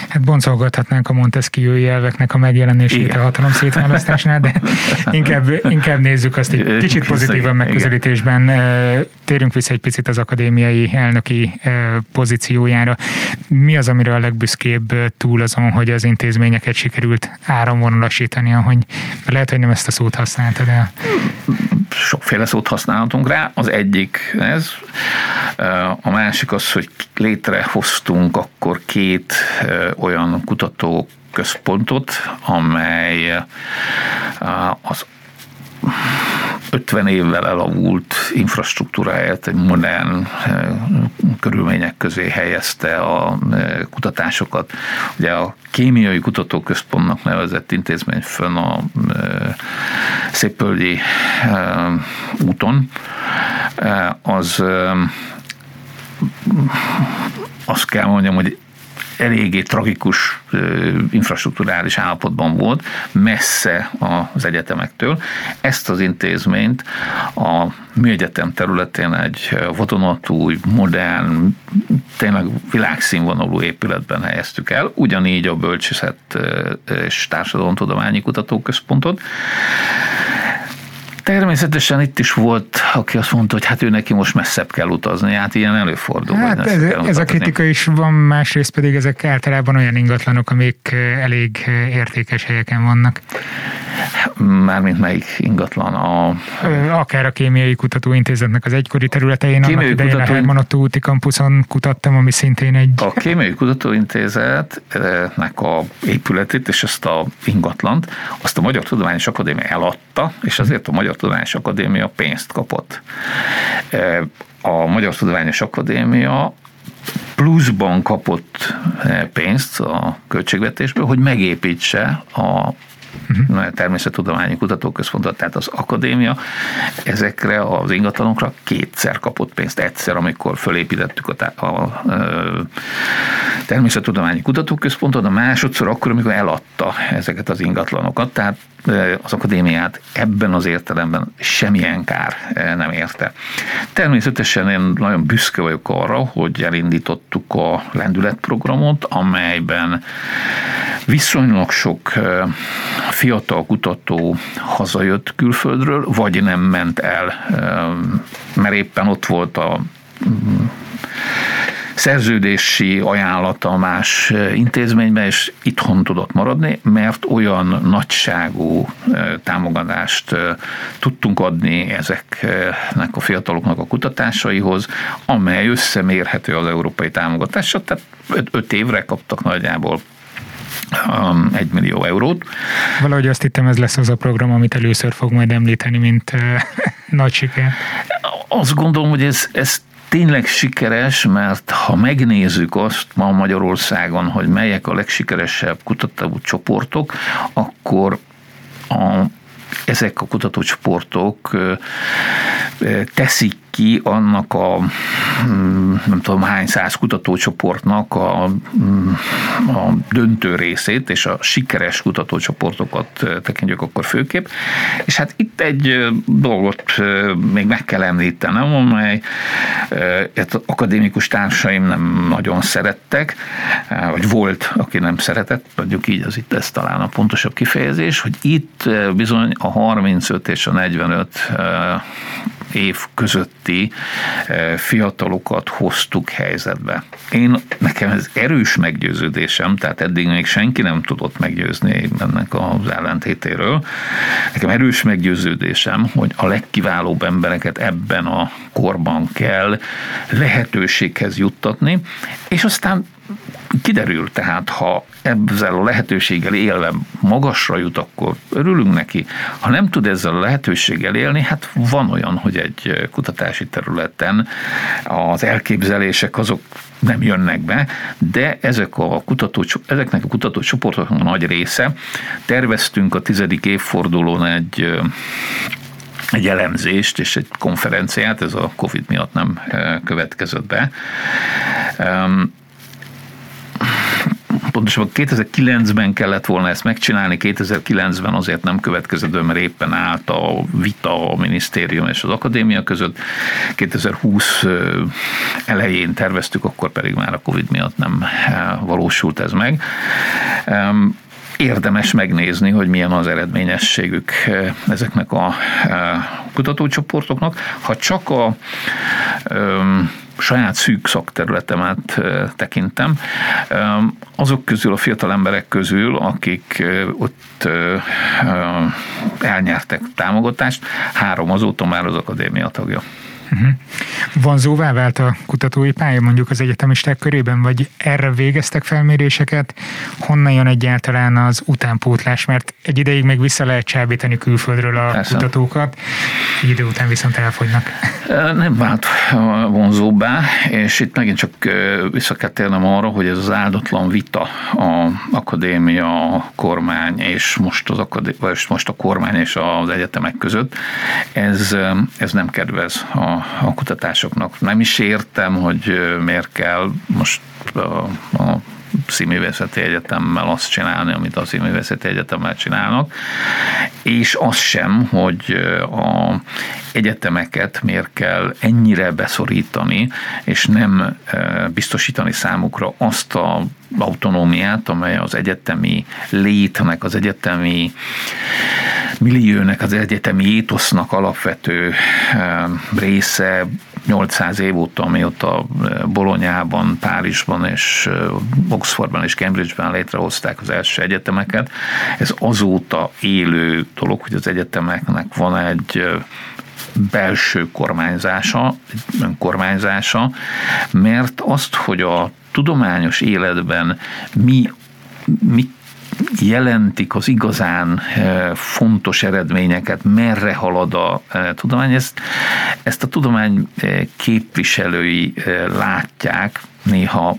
Hát boncolgathatnánk a Montesquieu elveknek a megjelenését Igen. a hatalom szétválasztásnál, de inkább, inkább nézzük azt egy kicsit pozitívan megközelítésben. Térjünk vissza egy picit az akadémiai elnöki pozíciójára. Mi az, amire a legbüszkébb túl azon, hogy az intézményeket sikerült áramvonalasítani, ahogy lehet, hogy nem ezt a szót használtad el. Sokféle szót használhatunk rá. Az egyik ez, a másik az, hogy létrehoztunk akkor két olyan kutató központot, amely 50 évvel elavult infrastruktúráját egy modern eh, körülmények közé helyezte a eh, kutatásokat. Ugye a kémiai kutatóközpontnak nevezett intézmény fönn a eh, Szépöldi úton, az azt kell mondjam, hogy eléggé tragikus infrastruktúrális állapotban volt, messze az egyetemektől. Ezt az intézményt a műegyetem területén egy vadonatúj, modern, tényleg világszínvonalú épületben helyeztük el, ugyanígy a Bölcsészet és Társadalomtudományi Kutatóközpontot. Természetesen itt is volt, aki azt mondta, hogy hát ő neki most messzebb kell utazni, hát ilyen előfordul. Hát ez, ez a kritika is van, másrészt pedig ezek általában olyan ingatlanok, amik eh, elég eh, értékes helyeken vannak. Mármint melyik ingatlan? A... Akár a Kémiai Kutatóintézetnek az egykori területein, kémiai annak idején kutató... a Hermanotto úti kampuszon kutattam, ami szintén egy... A Kémiai Kutatóintézetnek a épületét és ezt a ingatlant, azt a Magyar Tudományos Akadémia eladta, és azért a Magyar Tudományos Akadémia pénzt kapott. A Magyar Tudományos Akadémia pluszban kapott pénzt a költségvetésből, hogy megépítse a uh-huh. természettudományi kutatóközpontot, tehát az akadémia ezekre az ingatlanokra kétszer kapott pénzt. Egyszer, amikor fölépítettük a, a, a természettudományi kutatóközpontot, a másodszor akkor, amikor eladta ezeket az ingatlanokat, tehát az akadémiát ebben az értelemben semmilyen kár nem érte. Természetesen én nagyon büszke vagyok arra, hogy elindítottuk a lendületprogramot, amelyben viszonylag sok fiatal kutató hazajött külföldről, vagy nem ment el, mert éppen ott volt a szerződési ajánlata más intézményben, és itthon tudott maradni, mert olyan nagyságú támogatást tudtunk adni ezeknek a fiataloknak a kutatásaihoz, amely összemérhető az európai támogatással, tehát öt évre kaptak nagyjából um, egy millió eurót. Valahogy azt hittem, ez lesz az a program, amit először fog majd említeni, mint uh, nagy siker. Azt gondolom, hogy ez, ez tényleg sikeres, mert ha megnézzük azt ma Magyarországon, hogy melyek a legsikeresebb kutató csoportok, akkor a ezek a kutatócsoportok teszik ki annak a mm, nem tudom hány száz kutatócsoportnak a, mm, a döntő részét, és a sikeres kutatócsoportokat tekintjük akkor főképp. És hát itt egy dolgot még meg kell említenem, amely hát akadémikus társaim nem nagyon szerettek, vagy volt, aki nem szeretett, mondjuk így az itt ez talán a pontosabb kifejezés, hogy itt bizony a 35 és a 45 év közötti eh, fiatalokat hoztuk helyzetbe. Én, nekem ez erős meggyőződésem, tehát eddig még senki nem tudott meggyőzni ennek az ellentétéről. Nekem erős meggyőződésem, hogy a legkiválóbb embereket ebben a korban kell lehetőséghez juttatni, és aztán kiderül, tehát ha ezzel a lehetőséggel élve magasra jut, akkor örülünk neki. Ha nem tud ezzel a lehetőséggel élni, hát van olyan, hogy egy kutatási területen az elképzelések azok nem jönnek be, de ezek a kutató, ezeknek a kutatócsoportoknak nagy része. Terveztünk a tizedik évfordulón egy egy elemzést és egy konferenciát, ez a Covid miatt nem következett be pontosabban 2009-ben kellett volna ezt megcsinálni, 2009-ben azért nem következett, mert éppen állt a vita a minisztérium és az akadémia között. 2020 elején terveztük, akkor pedig már a Covid miatt nem valósult ez meg érdemes megnézni, hogy milyen az eredményességük ezeknek a kutatócsoportoknak. Ha csak a saját szűk szakterületemet tekintem. Azok közül, a fiatal emberek közül, akik ott elnyertek támogatást, három azóta már az akadémia tagja. Uh-huh. Vonzóvá vált a kutatói pálya mondjuk az egyetemisták körében, vagy erre végeztek felméréseket? Honnan jön egyáltalán az utánpótlás? Mert egy ideig még vissza lehet csábítani külföldről a Persze. kutatókat, egy idő után viszont elfogynak. Nem vált vonzóbbá, és itt megint csak vissza kell térnem arra, hogy ez az áldatlan vita a akadémia, a kormány és most, az akadé- vagy most a kormány és az egyetemek között, ez, ez nem kedvez a a, kutatásoknak. Nem is értem, hogy miért kell most a, a színművészeti egyetemmel azt csinálni, amit a színművészeti egyetemmel csinálnak, és az sem, hogy a egyetemeket miért kell ennyire beszorítani, és nem biztosítani számukra azt a autonómiát, amely az egyetemi létnek, az egyetemi milliónek, az egyetemi étosznak alapvető része 800 év óta, amióta Bolonyában, Párizsban és Oxfordban és Cambridgeben létrehozták az első egyetemeket. Ez azóta élő dolog, hogy az egyetemeknek van egy belső kormányzása, önkormányzása, mert azt, hogy a tudományos életben mi, mi jelentik az igazán eh, fontos eredményeket, merre halad a eh, tudomány, ezt, ezt a tudomány eh, képviselői látják, néha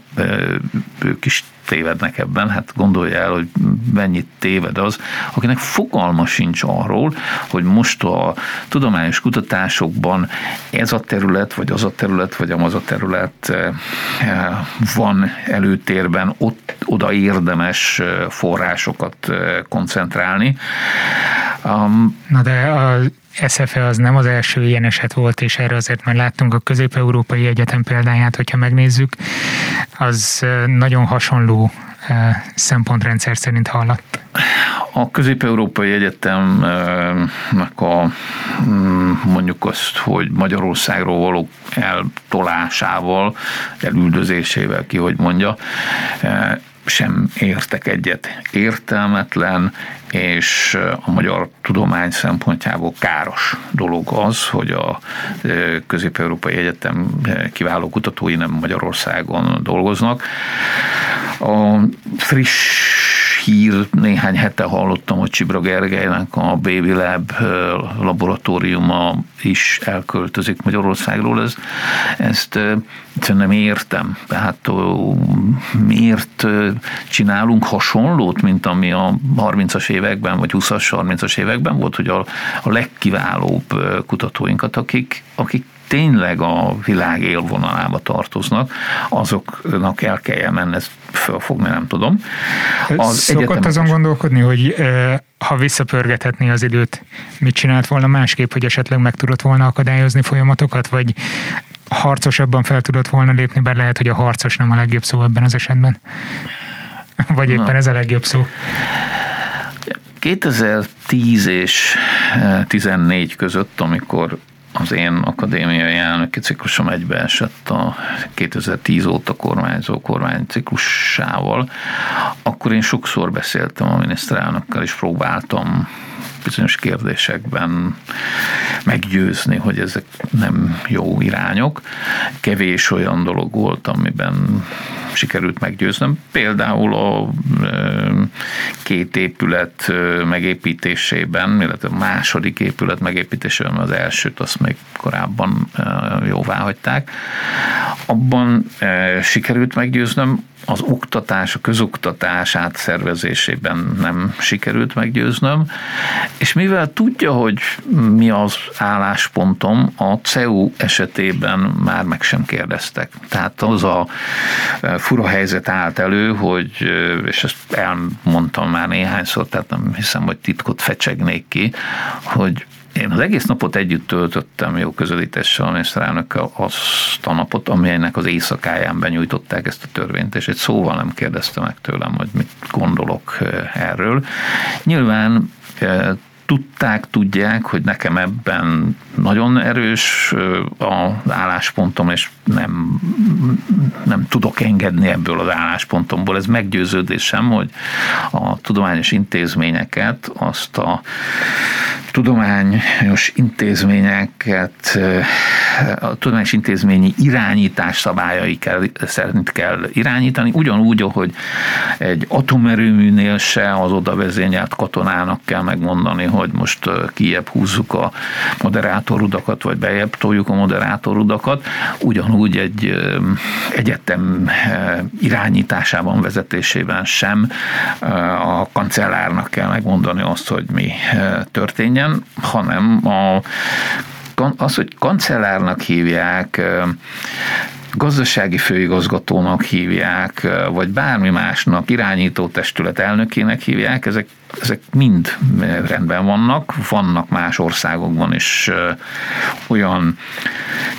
ők is tévednek ebben, hát gondolja el, hogy mennyit téved az, akinek fogalma sincs arról, hogy most a tudományos kutatásokban ez a terület, vagy az a terület, vagy az a terület van előtérben, ott oda érdemes forrásokat koncentrálni. Na de a SFE az nem az első ilyen eset volt, és erre azért már láttunk a Közép-Európai Egyetem példáját, hogyha megnézzük, az nagyon hasonló szempontrendszer szerint hallott. A Közép-Európai Egyetemnek a mm, mondjuk azt, hogy Magyarországról való eltolásával, elüldözésével, ki hogy mondja, sem értek egyet. Értelmetlen, és a magyar tudomány szempontjából káros dolog az, hogy a Közép-Európai Egyetem kiváló kutatói nem Magyarországon dolgoznak. A friss hír, néhány hete hallottam, hogy Csibra Gergelynek a Baby Lab laboratóriuma is elköltözik Magyarországról. Ez, ezt nem értem. Tehát miért csinálunk hasonlót, mint ami a 30-as években, vagy 20-as, 30-as években volt, hogy a, a legkiválóbb kutatóinkat, akik, akik tényleg a világ élvonalába tartoznak, azoknak el kell menni, ezt fölfogni nem tudom. Az Szokott azon gondolkodni, hogy ha visszapörgethetné az időt, mit csinált volna másképp, hogy esetleg meg tudott volna akadályozni folyamatokat, vagy harcosabban fel tudott volna lépni, bár lehet, hogy a harcos nem a legjobb szó ebben az esetben. Vagy éppen Na. ez a legjobb szó. 2010 és 14 között, amikor az én akadémiai elnöki ciklusom egybeesett a 2010 óta kormányzó kormány ciklusával, akkor én sokszor beszéltem a miniszterelnökkel, és próbáltam bizonyos kérdésekben meggyőzni, hogy ezek nem jó irányok. Kevés olyan dolog volt, amiben sikerült meggyőznöm. Például a két épület megépítésében, illetve a második épület megépítésében az elsőt azt még korábban jóvá hagyták. Abban sikerült meggyőznöm, az oktatás, a közoktatás átszervezésében nem sikerült meggyőznöm, és mivel tudja, hogy mi az álláspontom, a CEU esetében már meg sem kérdeztek. Tehát az a e, fura helyzet állt elő, hogy, e, és ezt elmondtam már néhányszor, tehát nem hiszem, hogy titkot fecsegnék ki, hogy én az egész napot együtt töltöttem jó közelítéssel a miniszterelnökkel azt a napot, amelynek az éjszakáján benyújtották ezt a törvényt, és egy szóval nem kérdezte meg tőlem, hogy mit gondolok erről. Nyilván tudták, tudják, hogy nekem ebben nagyon erős az álláspontom, és nem, nem tudok engedni ebből az álláspontomból. Ez meggyőződésem, hogy a tudományos intézményeket, azt a tudományos intézményeket, a tudományos intézményi irányítás szabályai kell, szerint kell irányítani, ugyanúgy, hogy egy atomerőműnél se az oda vezényelt katonának kell megmondani, hogy most kiebb húzzuk a moderátorudakat, vagy bejebb toljuk a moderátorudakat, ugyanúgy egy egyetem irányításában, vezetésében sem. A kancellárnak kell megmondani azt, hogy mi történjen, hanem a az, hogy kancellárnak hívják, gazdasági főigazgatónak hívják, vagy bármi másnak, irányító testület elnökének hívják, ezek ezek mind rendben vannak, vannak más országokban is olyan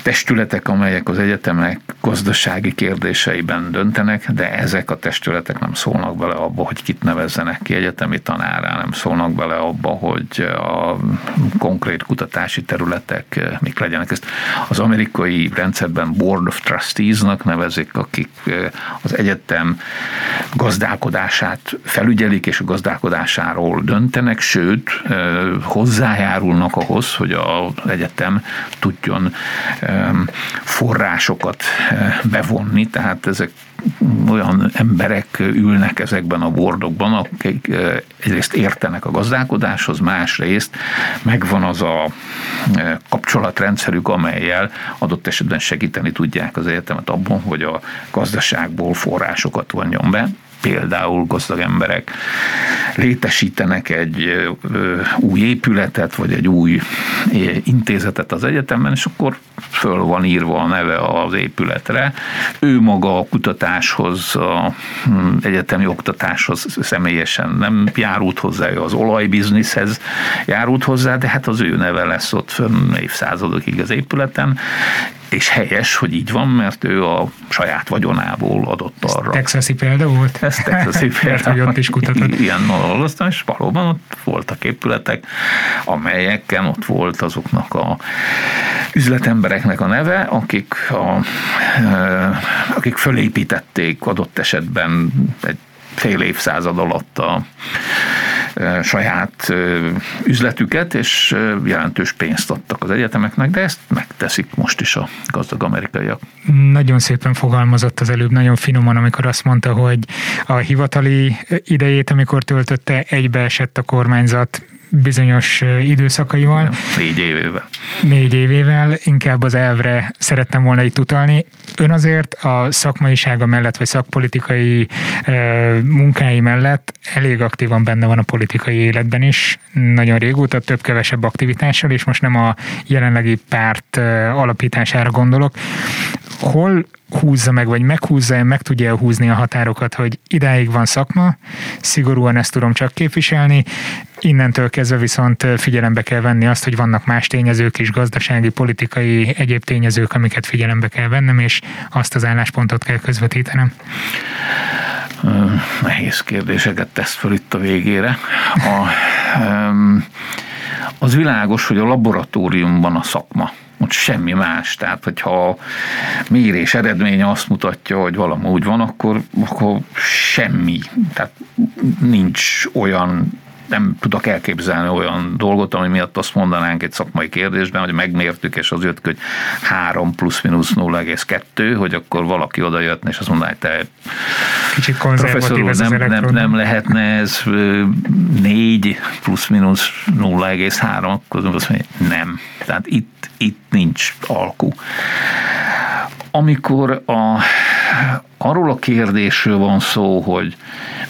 testületek, amelyek az egyetemek gazdasági kérdéseiben döntenek, de ezek a testületek nem szólnak bele abba, hogy kit nevezzenek ki egyetemi tanárá, nem szólnak bele abba, hogy a konkrét kutatási területek mik legyenek. Ezt az amerikai rendszerben Board of Trustees-nak nevezik, akik az egyetem gazdálkodását felügyelik, és a gazdálkodását hatásáról döntenek, sőt, hozzájárulnak ahhoz, hogy az egyetem tudjon forrásokat bevonni, tehát ezek olyan emberek ülnek ezekben a bordokban, akik egyrészt értenek a gazdálkodáshoz, másrészt megvan az a kapcsolatrendszerük, amelyel adott esetben segíteni tudják az egyetemet abban, hogy a gazdaságból forrásokat vonjon be például gazdag emberek létesítenek egy új épületet, vagy egy új intézetet az egyetemben, és akkor föl van írva a neve az épületre. Ő maga a kutatáshoz, a hm, egyetemi oktatáshoz személyesen nem járult hozzá, ő az olajbizniszhez járult hozzá, de hát az ő neve lesz ott fönn évszázadokig az épületen, és helyes, hogy így van, mert ő a saját vagyonából adott arra. Ez texasi példa volt? Ez texasi példa. hogy ott is kutatott. Ilyen olvastam, és valóban ott voltak épületek, amelyeken ott volt azoknak a üzletembereknek a neve, akik, a, akik fölépítették adott esetben egy fél évszázad alatt a saját üzletüket, és jelentős pénzt adtak az egyetemeknek, de ezt megteszik most is a gazdag amerikaiak. Nagyon szépen fogalmazott az előbb, nagyon finoman, amikor azt mondta, hogy a hivatali idejét, amikor töltötte, egybeesett a kormányzat bizonyos időszakaival. Négy évével. Négy évével, inkább az elvre szerettem volna itt utalni. Ön azért a szakmaisága mellett, vagy szakpolitikai munkái mellett elég aktívan benne van a politikai életben is, nagyon régóta, több-kevesebb aktivitással, és most nem a jelenlegi párt alapítására gondolok. Hol húzza meg, vagy meghúzza, meg tudja húzni a határokat, hogy idáig van szakma, szigorúan ezt tudom csak képviselni, innentől kezdve viszont figyelembe kell venni azt, hogy vannak más tényezők is, gazdasági, politikai, egyéb tényezők, amiket figyelembe kell vennem, és azt az álláspontot kell közvetítenem. Nehéz kérdéseket tesz fel itt a végére. A, az világos, hogy a laboratóriumban a szakma ott semmi más. Tehát, hogyha a mérés eredménye azt mutatja, hogy valami úgy van, akkor, akkor semmi. Tehát nincs olyan nem tudok elképzelni olyan dolgot, ami miatt azt mondanánk egy szakmai kérdésben, hogy megmértük, és az jött, hogy 3 plusz-minusz 0,2, hogy akkor valaki oda jött, és azt mondaná, hogy te Kicsit professzor ez nem, nem, nem lehetne ez 4 plusz-minusz 0,3, akkor azt mondja, nem. Tehát itt, itt nincs alkú. Amikor a arról a kérdésről van szó, hogy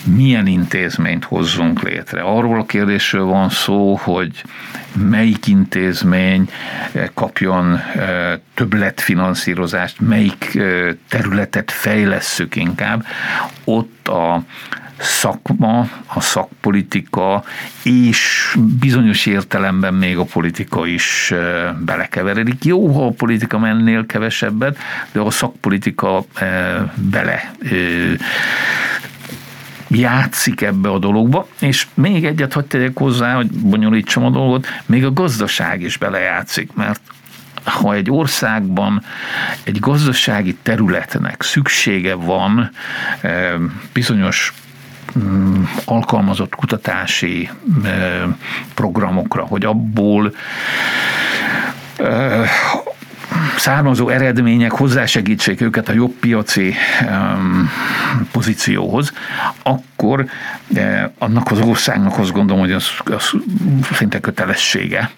milyen intézményt hozzunk létre. Arról a kérdésről van szó, hogy melyik intézmény kapjon többletfinanszírozást, melyik területet fejlesszük inkább. Ott a szakma, a szakpolitika és bizonyos értelemben még a politika is belekeveredik. Jó, ha a politika mennél kevesebbet, de a szakpolitika bele játszik ebbe a dologba, és még egyet hagyd tegyek hozzá, hogy bonyolítsam a dolgot, még a gazdaság is belejátszik, mert ha egy országban egy gazdasági területnek szüksége van bizonyos alkalmazott kutatási programokra, hogy abból származó eredmények hozzásegítsék őket a jobb piaci um, pozícióhoz, akkor eh, annak az országnak azt gondolom, hogy az, az szinte kötelessége,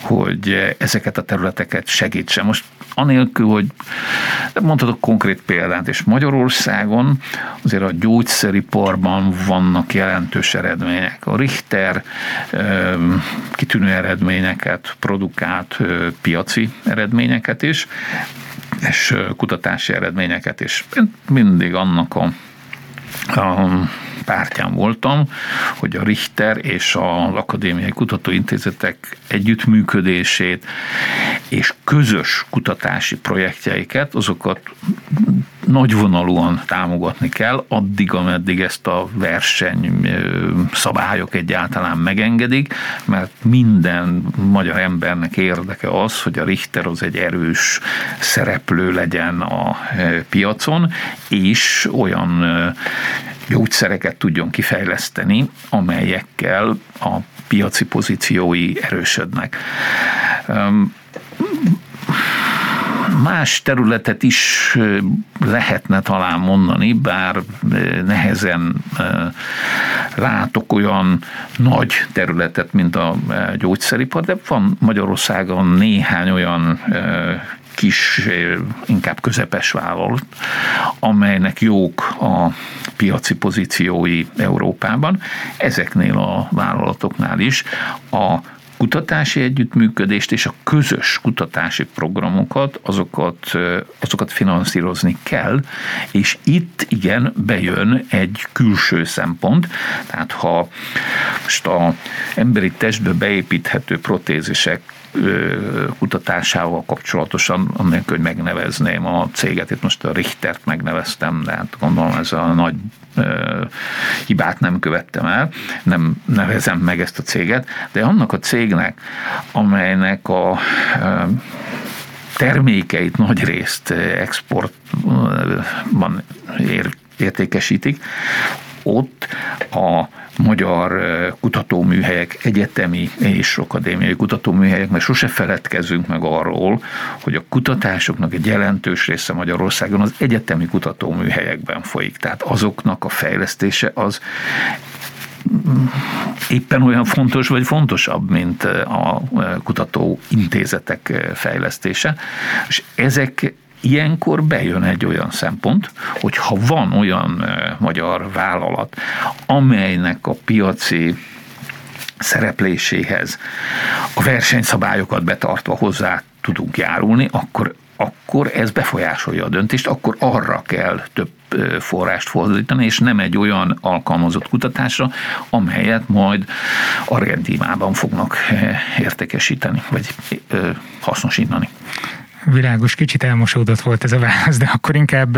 hogy ezeket a területeket segítse. Most anélkül, hogy mondhatok konkrét példát, és Magyarországon azért a gyógyszeriparban vannak jelentős eredmények. A Richter kitűnő eredményeket produkált piaci eredményeket is, és kutatási eredményeket is. Én mindig annak a, a pártján voltam, hogy a Richter és az Akadémiai Kutatóintézetek együttműködését és közös kutatási projektjeiket, azokat nagyvonalúan támogatni kell, addig, ameddig ezt a verseny szabályok egyáltalán megengedik, mert minden magyar embernek érdeke az, hogy a Richter az egy erős szereplő legyen a piacon, és olyan gyógyszereket tudjon kifejleszteni, amelyekkel a piaci pozíciói erősödnek. Más területet is lehetne talán mondani, bár nehezen látok olyan nagy területet, mint a gyógyszeripar, de van Magyarországon néhány olyan kis, inkább közepes vállalat, amelynek jók a piaci pozíciói Európában. Ezeknél a vállalatoknál is a kutatási együttműködést és a közös kutatási programokat, azokat, azokat finanszírozni kell, és itt igen bejön egy külső szempont, tehát ha most a emberi testbe beépíthető protézisek kutatásával kapcsolatosan, annélkül, hogy megnevezném a céget, itt most a Richtert megneveztem, de hát gondolom ez a nagy hibát nem követtem el, nem nevezem meg ezt a céget, de annak a cégnek, amelynek a termékeit nagy részt exportban ér, értékesítik, ott a magyar kutatóműhelyek, egyetemi és akadémiai kutatóműhelyek, mert sose feledkezzünk meg arról, hogy a kutatásoknak egy jelentős része Magyarországon az egyetemi kutatóműhelyekben folyik. Tehát azoknak a fejlesztése az éppen olyan fontos, vagy fontosabb, mint a kutatóintézetek fejlesztése. És ezek ilyenkor bejön egy olyan szempont, hogy ha van olyan magyar vállalat, amelynek a piaci szerepléséhez a versenyszabályokat betartva hozzá tudunk járulni, akkor akkor ez befolyásolja a döntést, akkor arra kell több forrást fordítani, és nem egy olyan alkalmazott kutatásra, amelyet majd Argentinában fognak értékesíteni, vagy hasznosítani. Világos, kicsit elmosódott volt ez a válasz, de akkor inkább...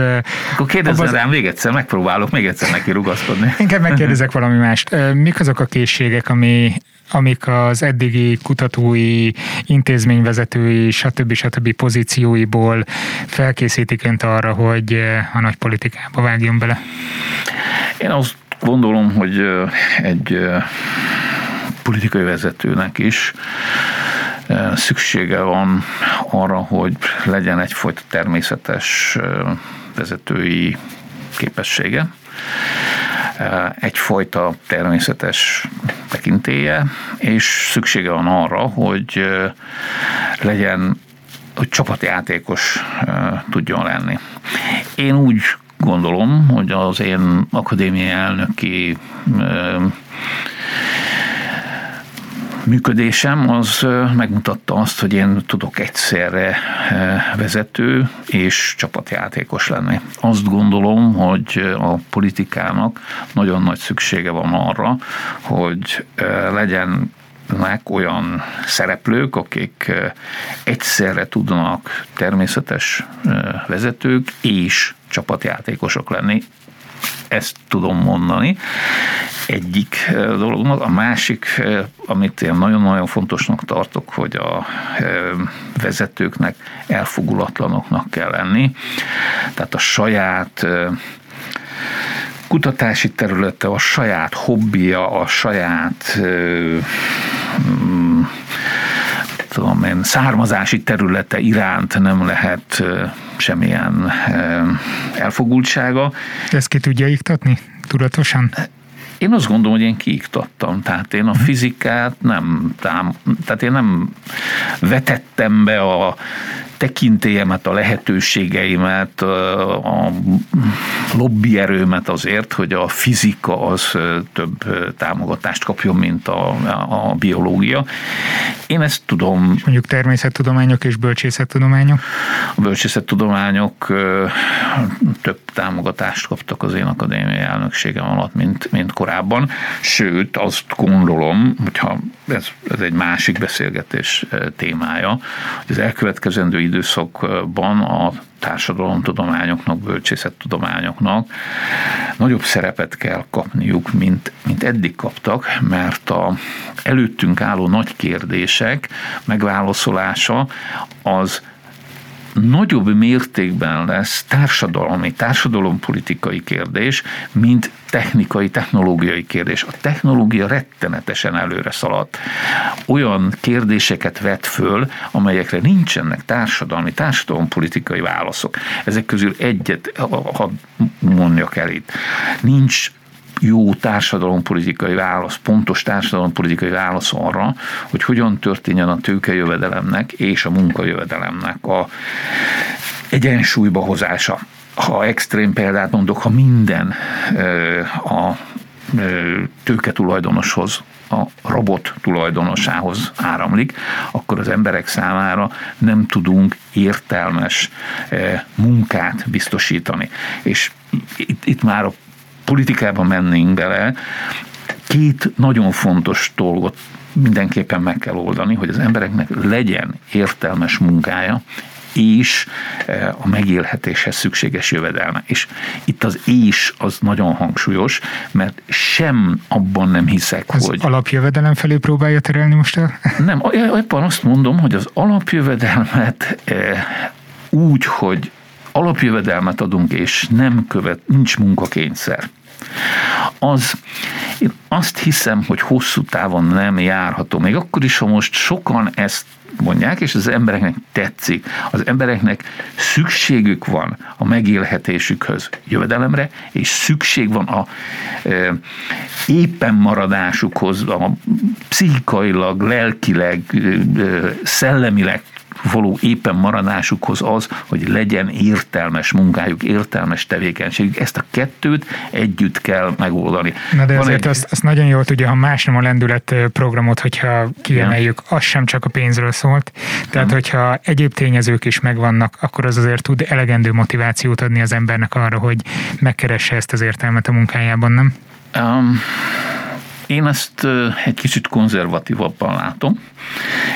Akkor kérdezzen az... rám még egyszer, megpróbálok még egyszer neki rugaszkodni. Inkább megkérdezek valami mást. Mik azok a készségek, ami, amik az eddigi kutatói, intézményvezetői, stb. stb. pozícióiból felkészítik önt arra, hogy a nagy politikába vágjon bele? Én azt gondolom, hogy egy politikai vezetőnek is szüksége van arra, hogy legyen egyfajta természetes vezetői képessége, egyfajta természetes tekintéje, és szüksége van arra, hogy legyen, hogy csapatjátékos tudjon lenni. Én úgy gondolom, hogy az én akadémiai elnöki működésem az megmutatta azt, hogy én tudok egyszerre vezető és csapatjátékos lenni. Azt gondolom, hogy a politikának nagyon nagy szüksége van arra, hogy legyen olyan szereplők, akik egyszerre tudnak természetes vezetők és csapatjátékosok lenni ezt tudom mondani. Egyik eh, dolognak. A másik, eh, amit én nagyon-nagyon fontosnak tartok, hogy a eh, vezetőknek elfogulatlanoknak kell lenni. Tehát a saját kutatási területe, a saját hobbija, a saját mm, tudom én, származási területe iránt nem lehet semmilyen elfogultsága. Ezt ki tudja iktatni tudatosan? Én azt gondolom, hogy én kiiktattam. Tehát én a mhm. fizikát nem, tám, tehát én nem vetettem be a tekintélyemet, a lehetőségeimet, a lobbyerőmet azért, hogy a fizika az több támogatást kapjon, mint a, a biológia. Én ezt tudom. Mondjuk természettudományok és bölcsészettudományok? A bölcsészettudományok több támogatást kaptak az én akadémiai elnökségem alatt, mint, mint korábban. Sőt, azt gondolom, hogyha ez, ez egy másik beszélgetés témája, hogy az elkövetkezendő időszakban a társadalomtudományoknak, bölcsészettudományoknak nagyobb szerepet kell kapniuk, mint, mint eddig kaptak, mert a előttünk álló nagy kérdések megválaszolása az nagyobb mértékben lesz társadalmi, társadalompolitikai kérdés, mint technikai, technológiai kérdés. A technológia rettenetesen előre szaladt. Olyan kérdéseket vet föl, amelyekre nincsenek társadalmi, társadalompolitikai válaszok. Ezek közül egyet, ha mondjak el itt, nincs jó társadalompolitikai válasz, pontos társadalompolitikai válasz arra, hogy hogyan történjen a tőkejövedelemnek és a munkajövedelemnek a egyensúlyba hozása. Ha extrém példát mondok, ha minden a tőke tulajdonoshoz, a robot tulajdonosához áramlik, akkor az emberek számára nem tudunk értelmes munkát biztosítani. És itt, itt már a politikában mennénk bele, két nagyon fontos dolgot mindenképpen meg kell oldani, hogy az embereknek legyen értelmes munkája, és e, a megélhetéshez szükséges jövedelme. És itt az és az nagyon hangsúlyos, mert sem abban nem hiszek, az hogy... alapjövedelem felé próbálja terelni most el? Nem, éppen azt mondom, hogy az alapjövedelmet e, úgy, hogy alapjövedelmet adunk, és nem követ, nincs munkakényszer az én azt hiszem, hogy hosszú távon nem járható. Még akkor is, ha most sokan ezt mondják, és az embereknek tetszik. Az embereknek szükségük van a megélhetésükhöz jövedelemre, és szükség van a e, éppen maradásukhoz, a pszichikailag, lelkileg, e, szellemileg való éppen maradásukhoz az, hogy legyen értelmes munkájuk, értelmes tevékenységük. Ezt a kettőt együtt kell megoldani. Na de azért egy... azt, azt nagyon jól tudja, ha más nem a lendület programot, hogyha kiemeljük, az sem csak a pénzről szólt. Tehát, hmm. hogyha egyéb tényezők is megvannak, akkor az azért tud elegendő motivációt adni az embernek arra, hogy megkeresse ezt az értelmet a munkájában, nem? Um, én ezt egy kicsit konzervatívabban látom.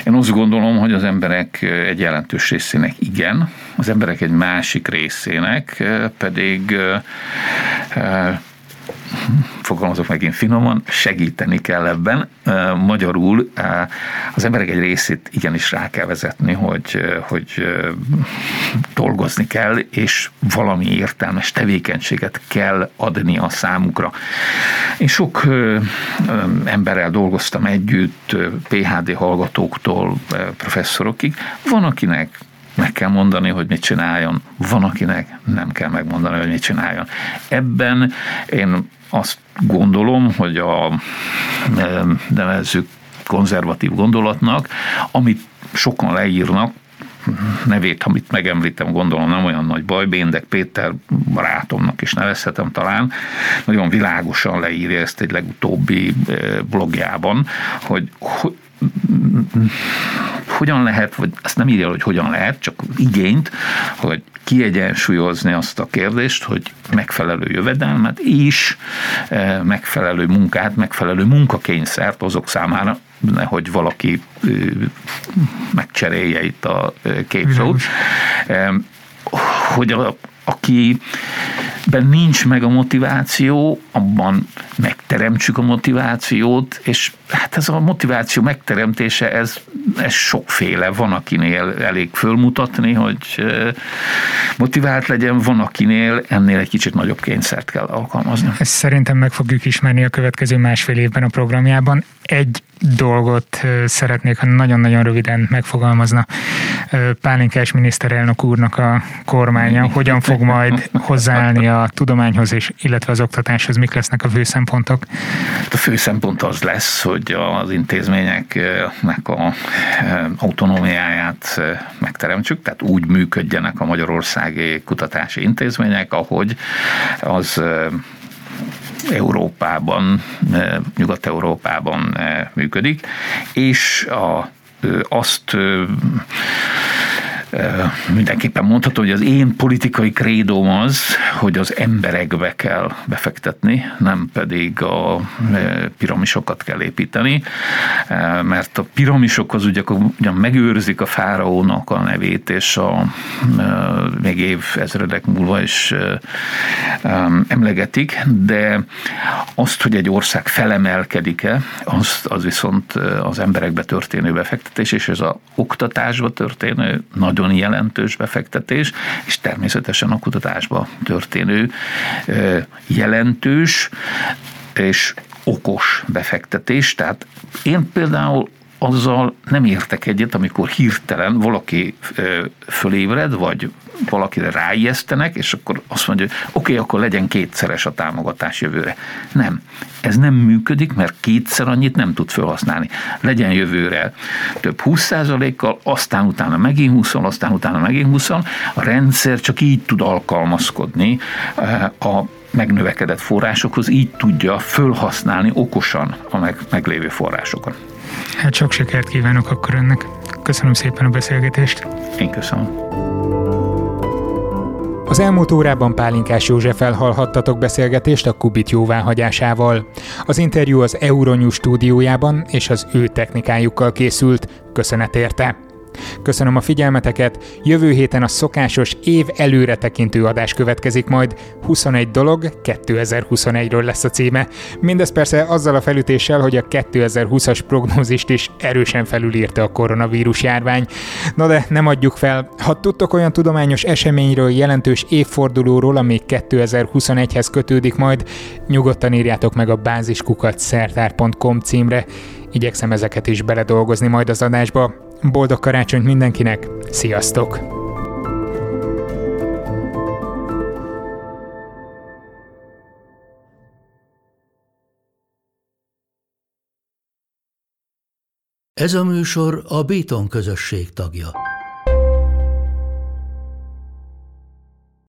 Én azt gondolom, hogy az emberek egy jelentős részének igen, az emberek egy másik részének pedig fogalmazok megint finoman, segíteni kell ebben. Magyarul az emberek egy részét igenis rá kell vezetni, hogy, hogy dolgozni kell, és valami értelmes tevékenységet kell adni a számukra. Én sok emberrel dolgoztam együtt, PHD hallgatóktól professzorokig. Van, akinek meg kell mondani, hogy mit csináljon, van, akinek nem kell megmondani, hogy mit csináljon. Ebben én azt gondolom, hogy a nevezzük konzervatív gondolatnak, amit sokan leírnak, nevét, amit megemlítem, gondolom nem olyan nagy baj, Béndek Péter barátomnak is nevezhetem talán, nagyon világosan leírja ezt egy legutóbbi blogjában, hogy, hogy hogyan lehet, vagy ezt nem írja, hogy hogyan lehet, csak igényt, hogy kiegyensúlyozni azt a kérdést, hogy megfelelő jövedelmet és e, megfelelő munkát, megfelelő munkakényszert azok számára, nehogy valaki megcserélje itt a két szót, hogy a, aki ben nincs meg a motiváció, abban megteremtsük a motivációt, és hát ez a motiváció megteremtése, ez, ez sokféle. Van, akinél elég fölmutatni, hogy motivált legyen, van, akinél ennél egy kicsit nagyobb kényszert kell alkalmazni. Ezt szerintem meg fogjuk ismerni a következő másfél évben a programjában. Egy dolgot szeretnék, ha nagyon-nagyon röviden megfogalmazna Pálinkás miniszterelnök úrnak a kormánya, hogyan fog majd hozzáállni a tudományhoz, és illetve az oktatáshoz, mik lesznek a fő szempontok? A fő szempont az lesz, hogy az intézményeknek a autonómiáját megteremtsük, tehát úgy működjenek a magyarországi kutatási intézmények, ahogy az Európában, Nyugat-Európában működik, és a, azt mindenképpen mondható, hogy az én politikai krédóm az, hogy az emberekbe kell befektetni, nem pedig a piramisokat kell építeni, mert a piramisok az ugye, ugyan megőrzik a fáraónak a nevét, és a, még év ezredek múlva is emlegetik, de azt, hogy egy ország felemelkedik-e, az, az viszont az emberekbe történő befektetés, és ez a oktatásba történő nagyon nagyon jelentős befektetés, és természetesen a kutatásba történő jelentős és okos befektetés. Tehát én például azzal nem értek egyet, amikor hirtelen valaki fölébred, vagy valakire ráijesztenek, és akkor azt mondja, hogy oké, okay, akkor legyen kétszeres a támogatás jövőre. Nem. Ez nem működik, mert kétszer annyit nem tud felhasználni. Legyen jövőre több 20%-kal, aztán utána megint 20 aztán utána megint 20 A rendszer csak így tud alkalmazkodni a megnövekedett forrásokhoz, így tudja fölhasználni okosan a meg, meglévő forrásokat. Hát sok sikert kívánok akkor önnek. Köszönöm szépen a beszélgetést. Én köszönöm. Az elmúlt órában Pálinkás József hallhattatok beszélgetést a Kubit jóváhagyásával. Az interjú az Euronews stúdiójában és az ő technikájukkal készült. Köszönet érte! Köszönöm a figyelmeteket, jövő héten a szokásos év előre tekintő adás következik majd, 21 dolog 2021-ről lesz a címe. Mindez persze azzal a felütéssel, hogy a 2020-as prognózist is erősen felülírta a koronavírus járvány. Na de nem adjuk fel, ha tudtok olyan tudományos eseményről, jelentős évfordulóról, ami 2021-hez kötődik majd, nyugodtan írjátok meg a báziskukat szertár.com címre, igyekszem ezeket is beledolgozni majd az adásba. Boldog karácsonyt mindenkinek, sziasztok! Ez a műsor a Béton közösség tagja.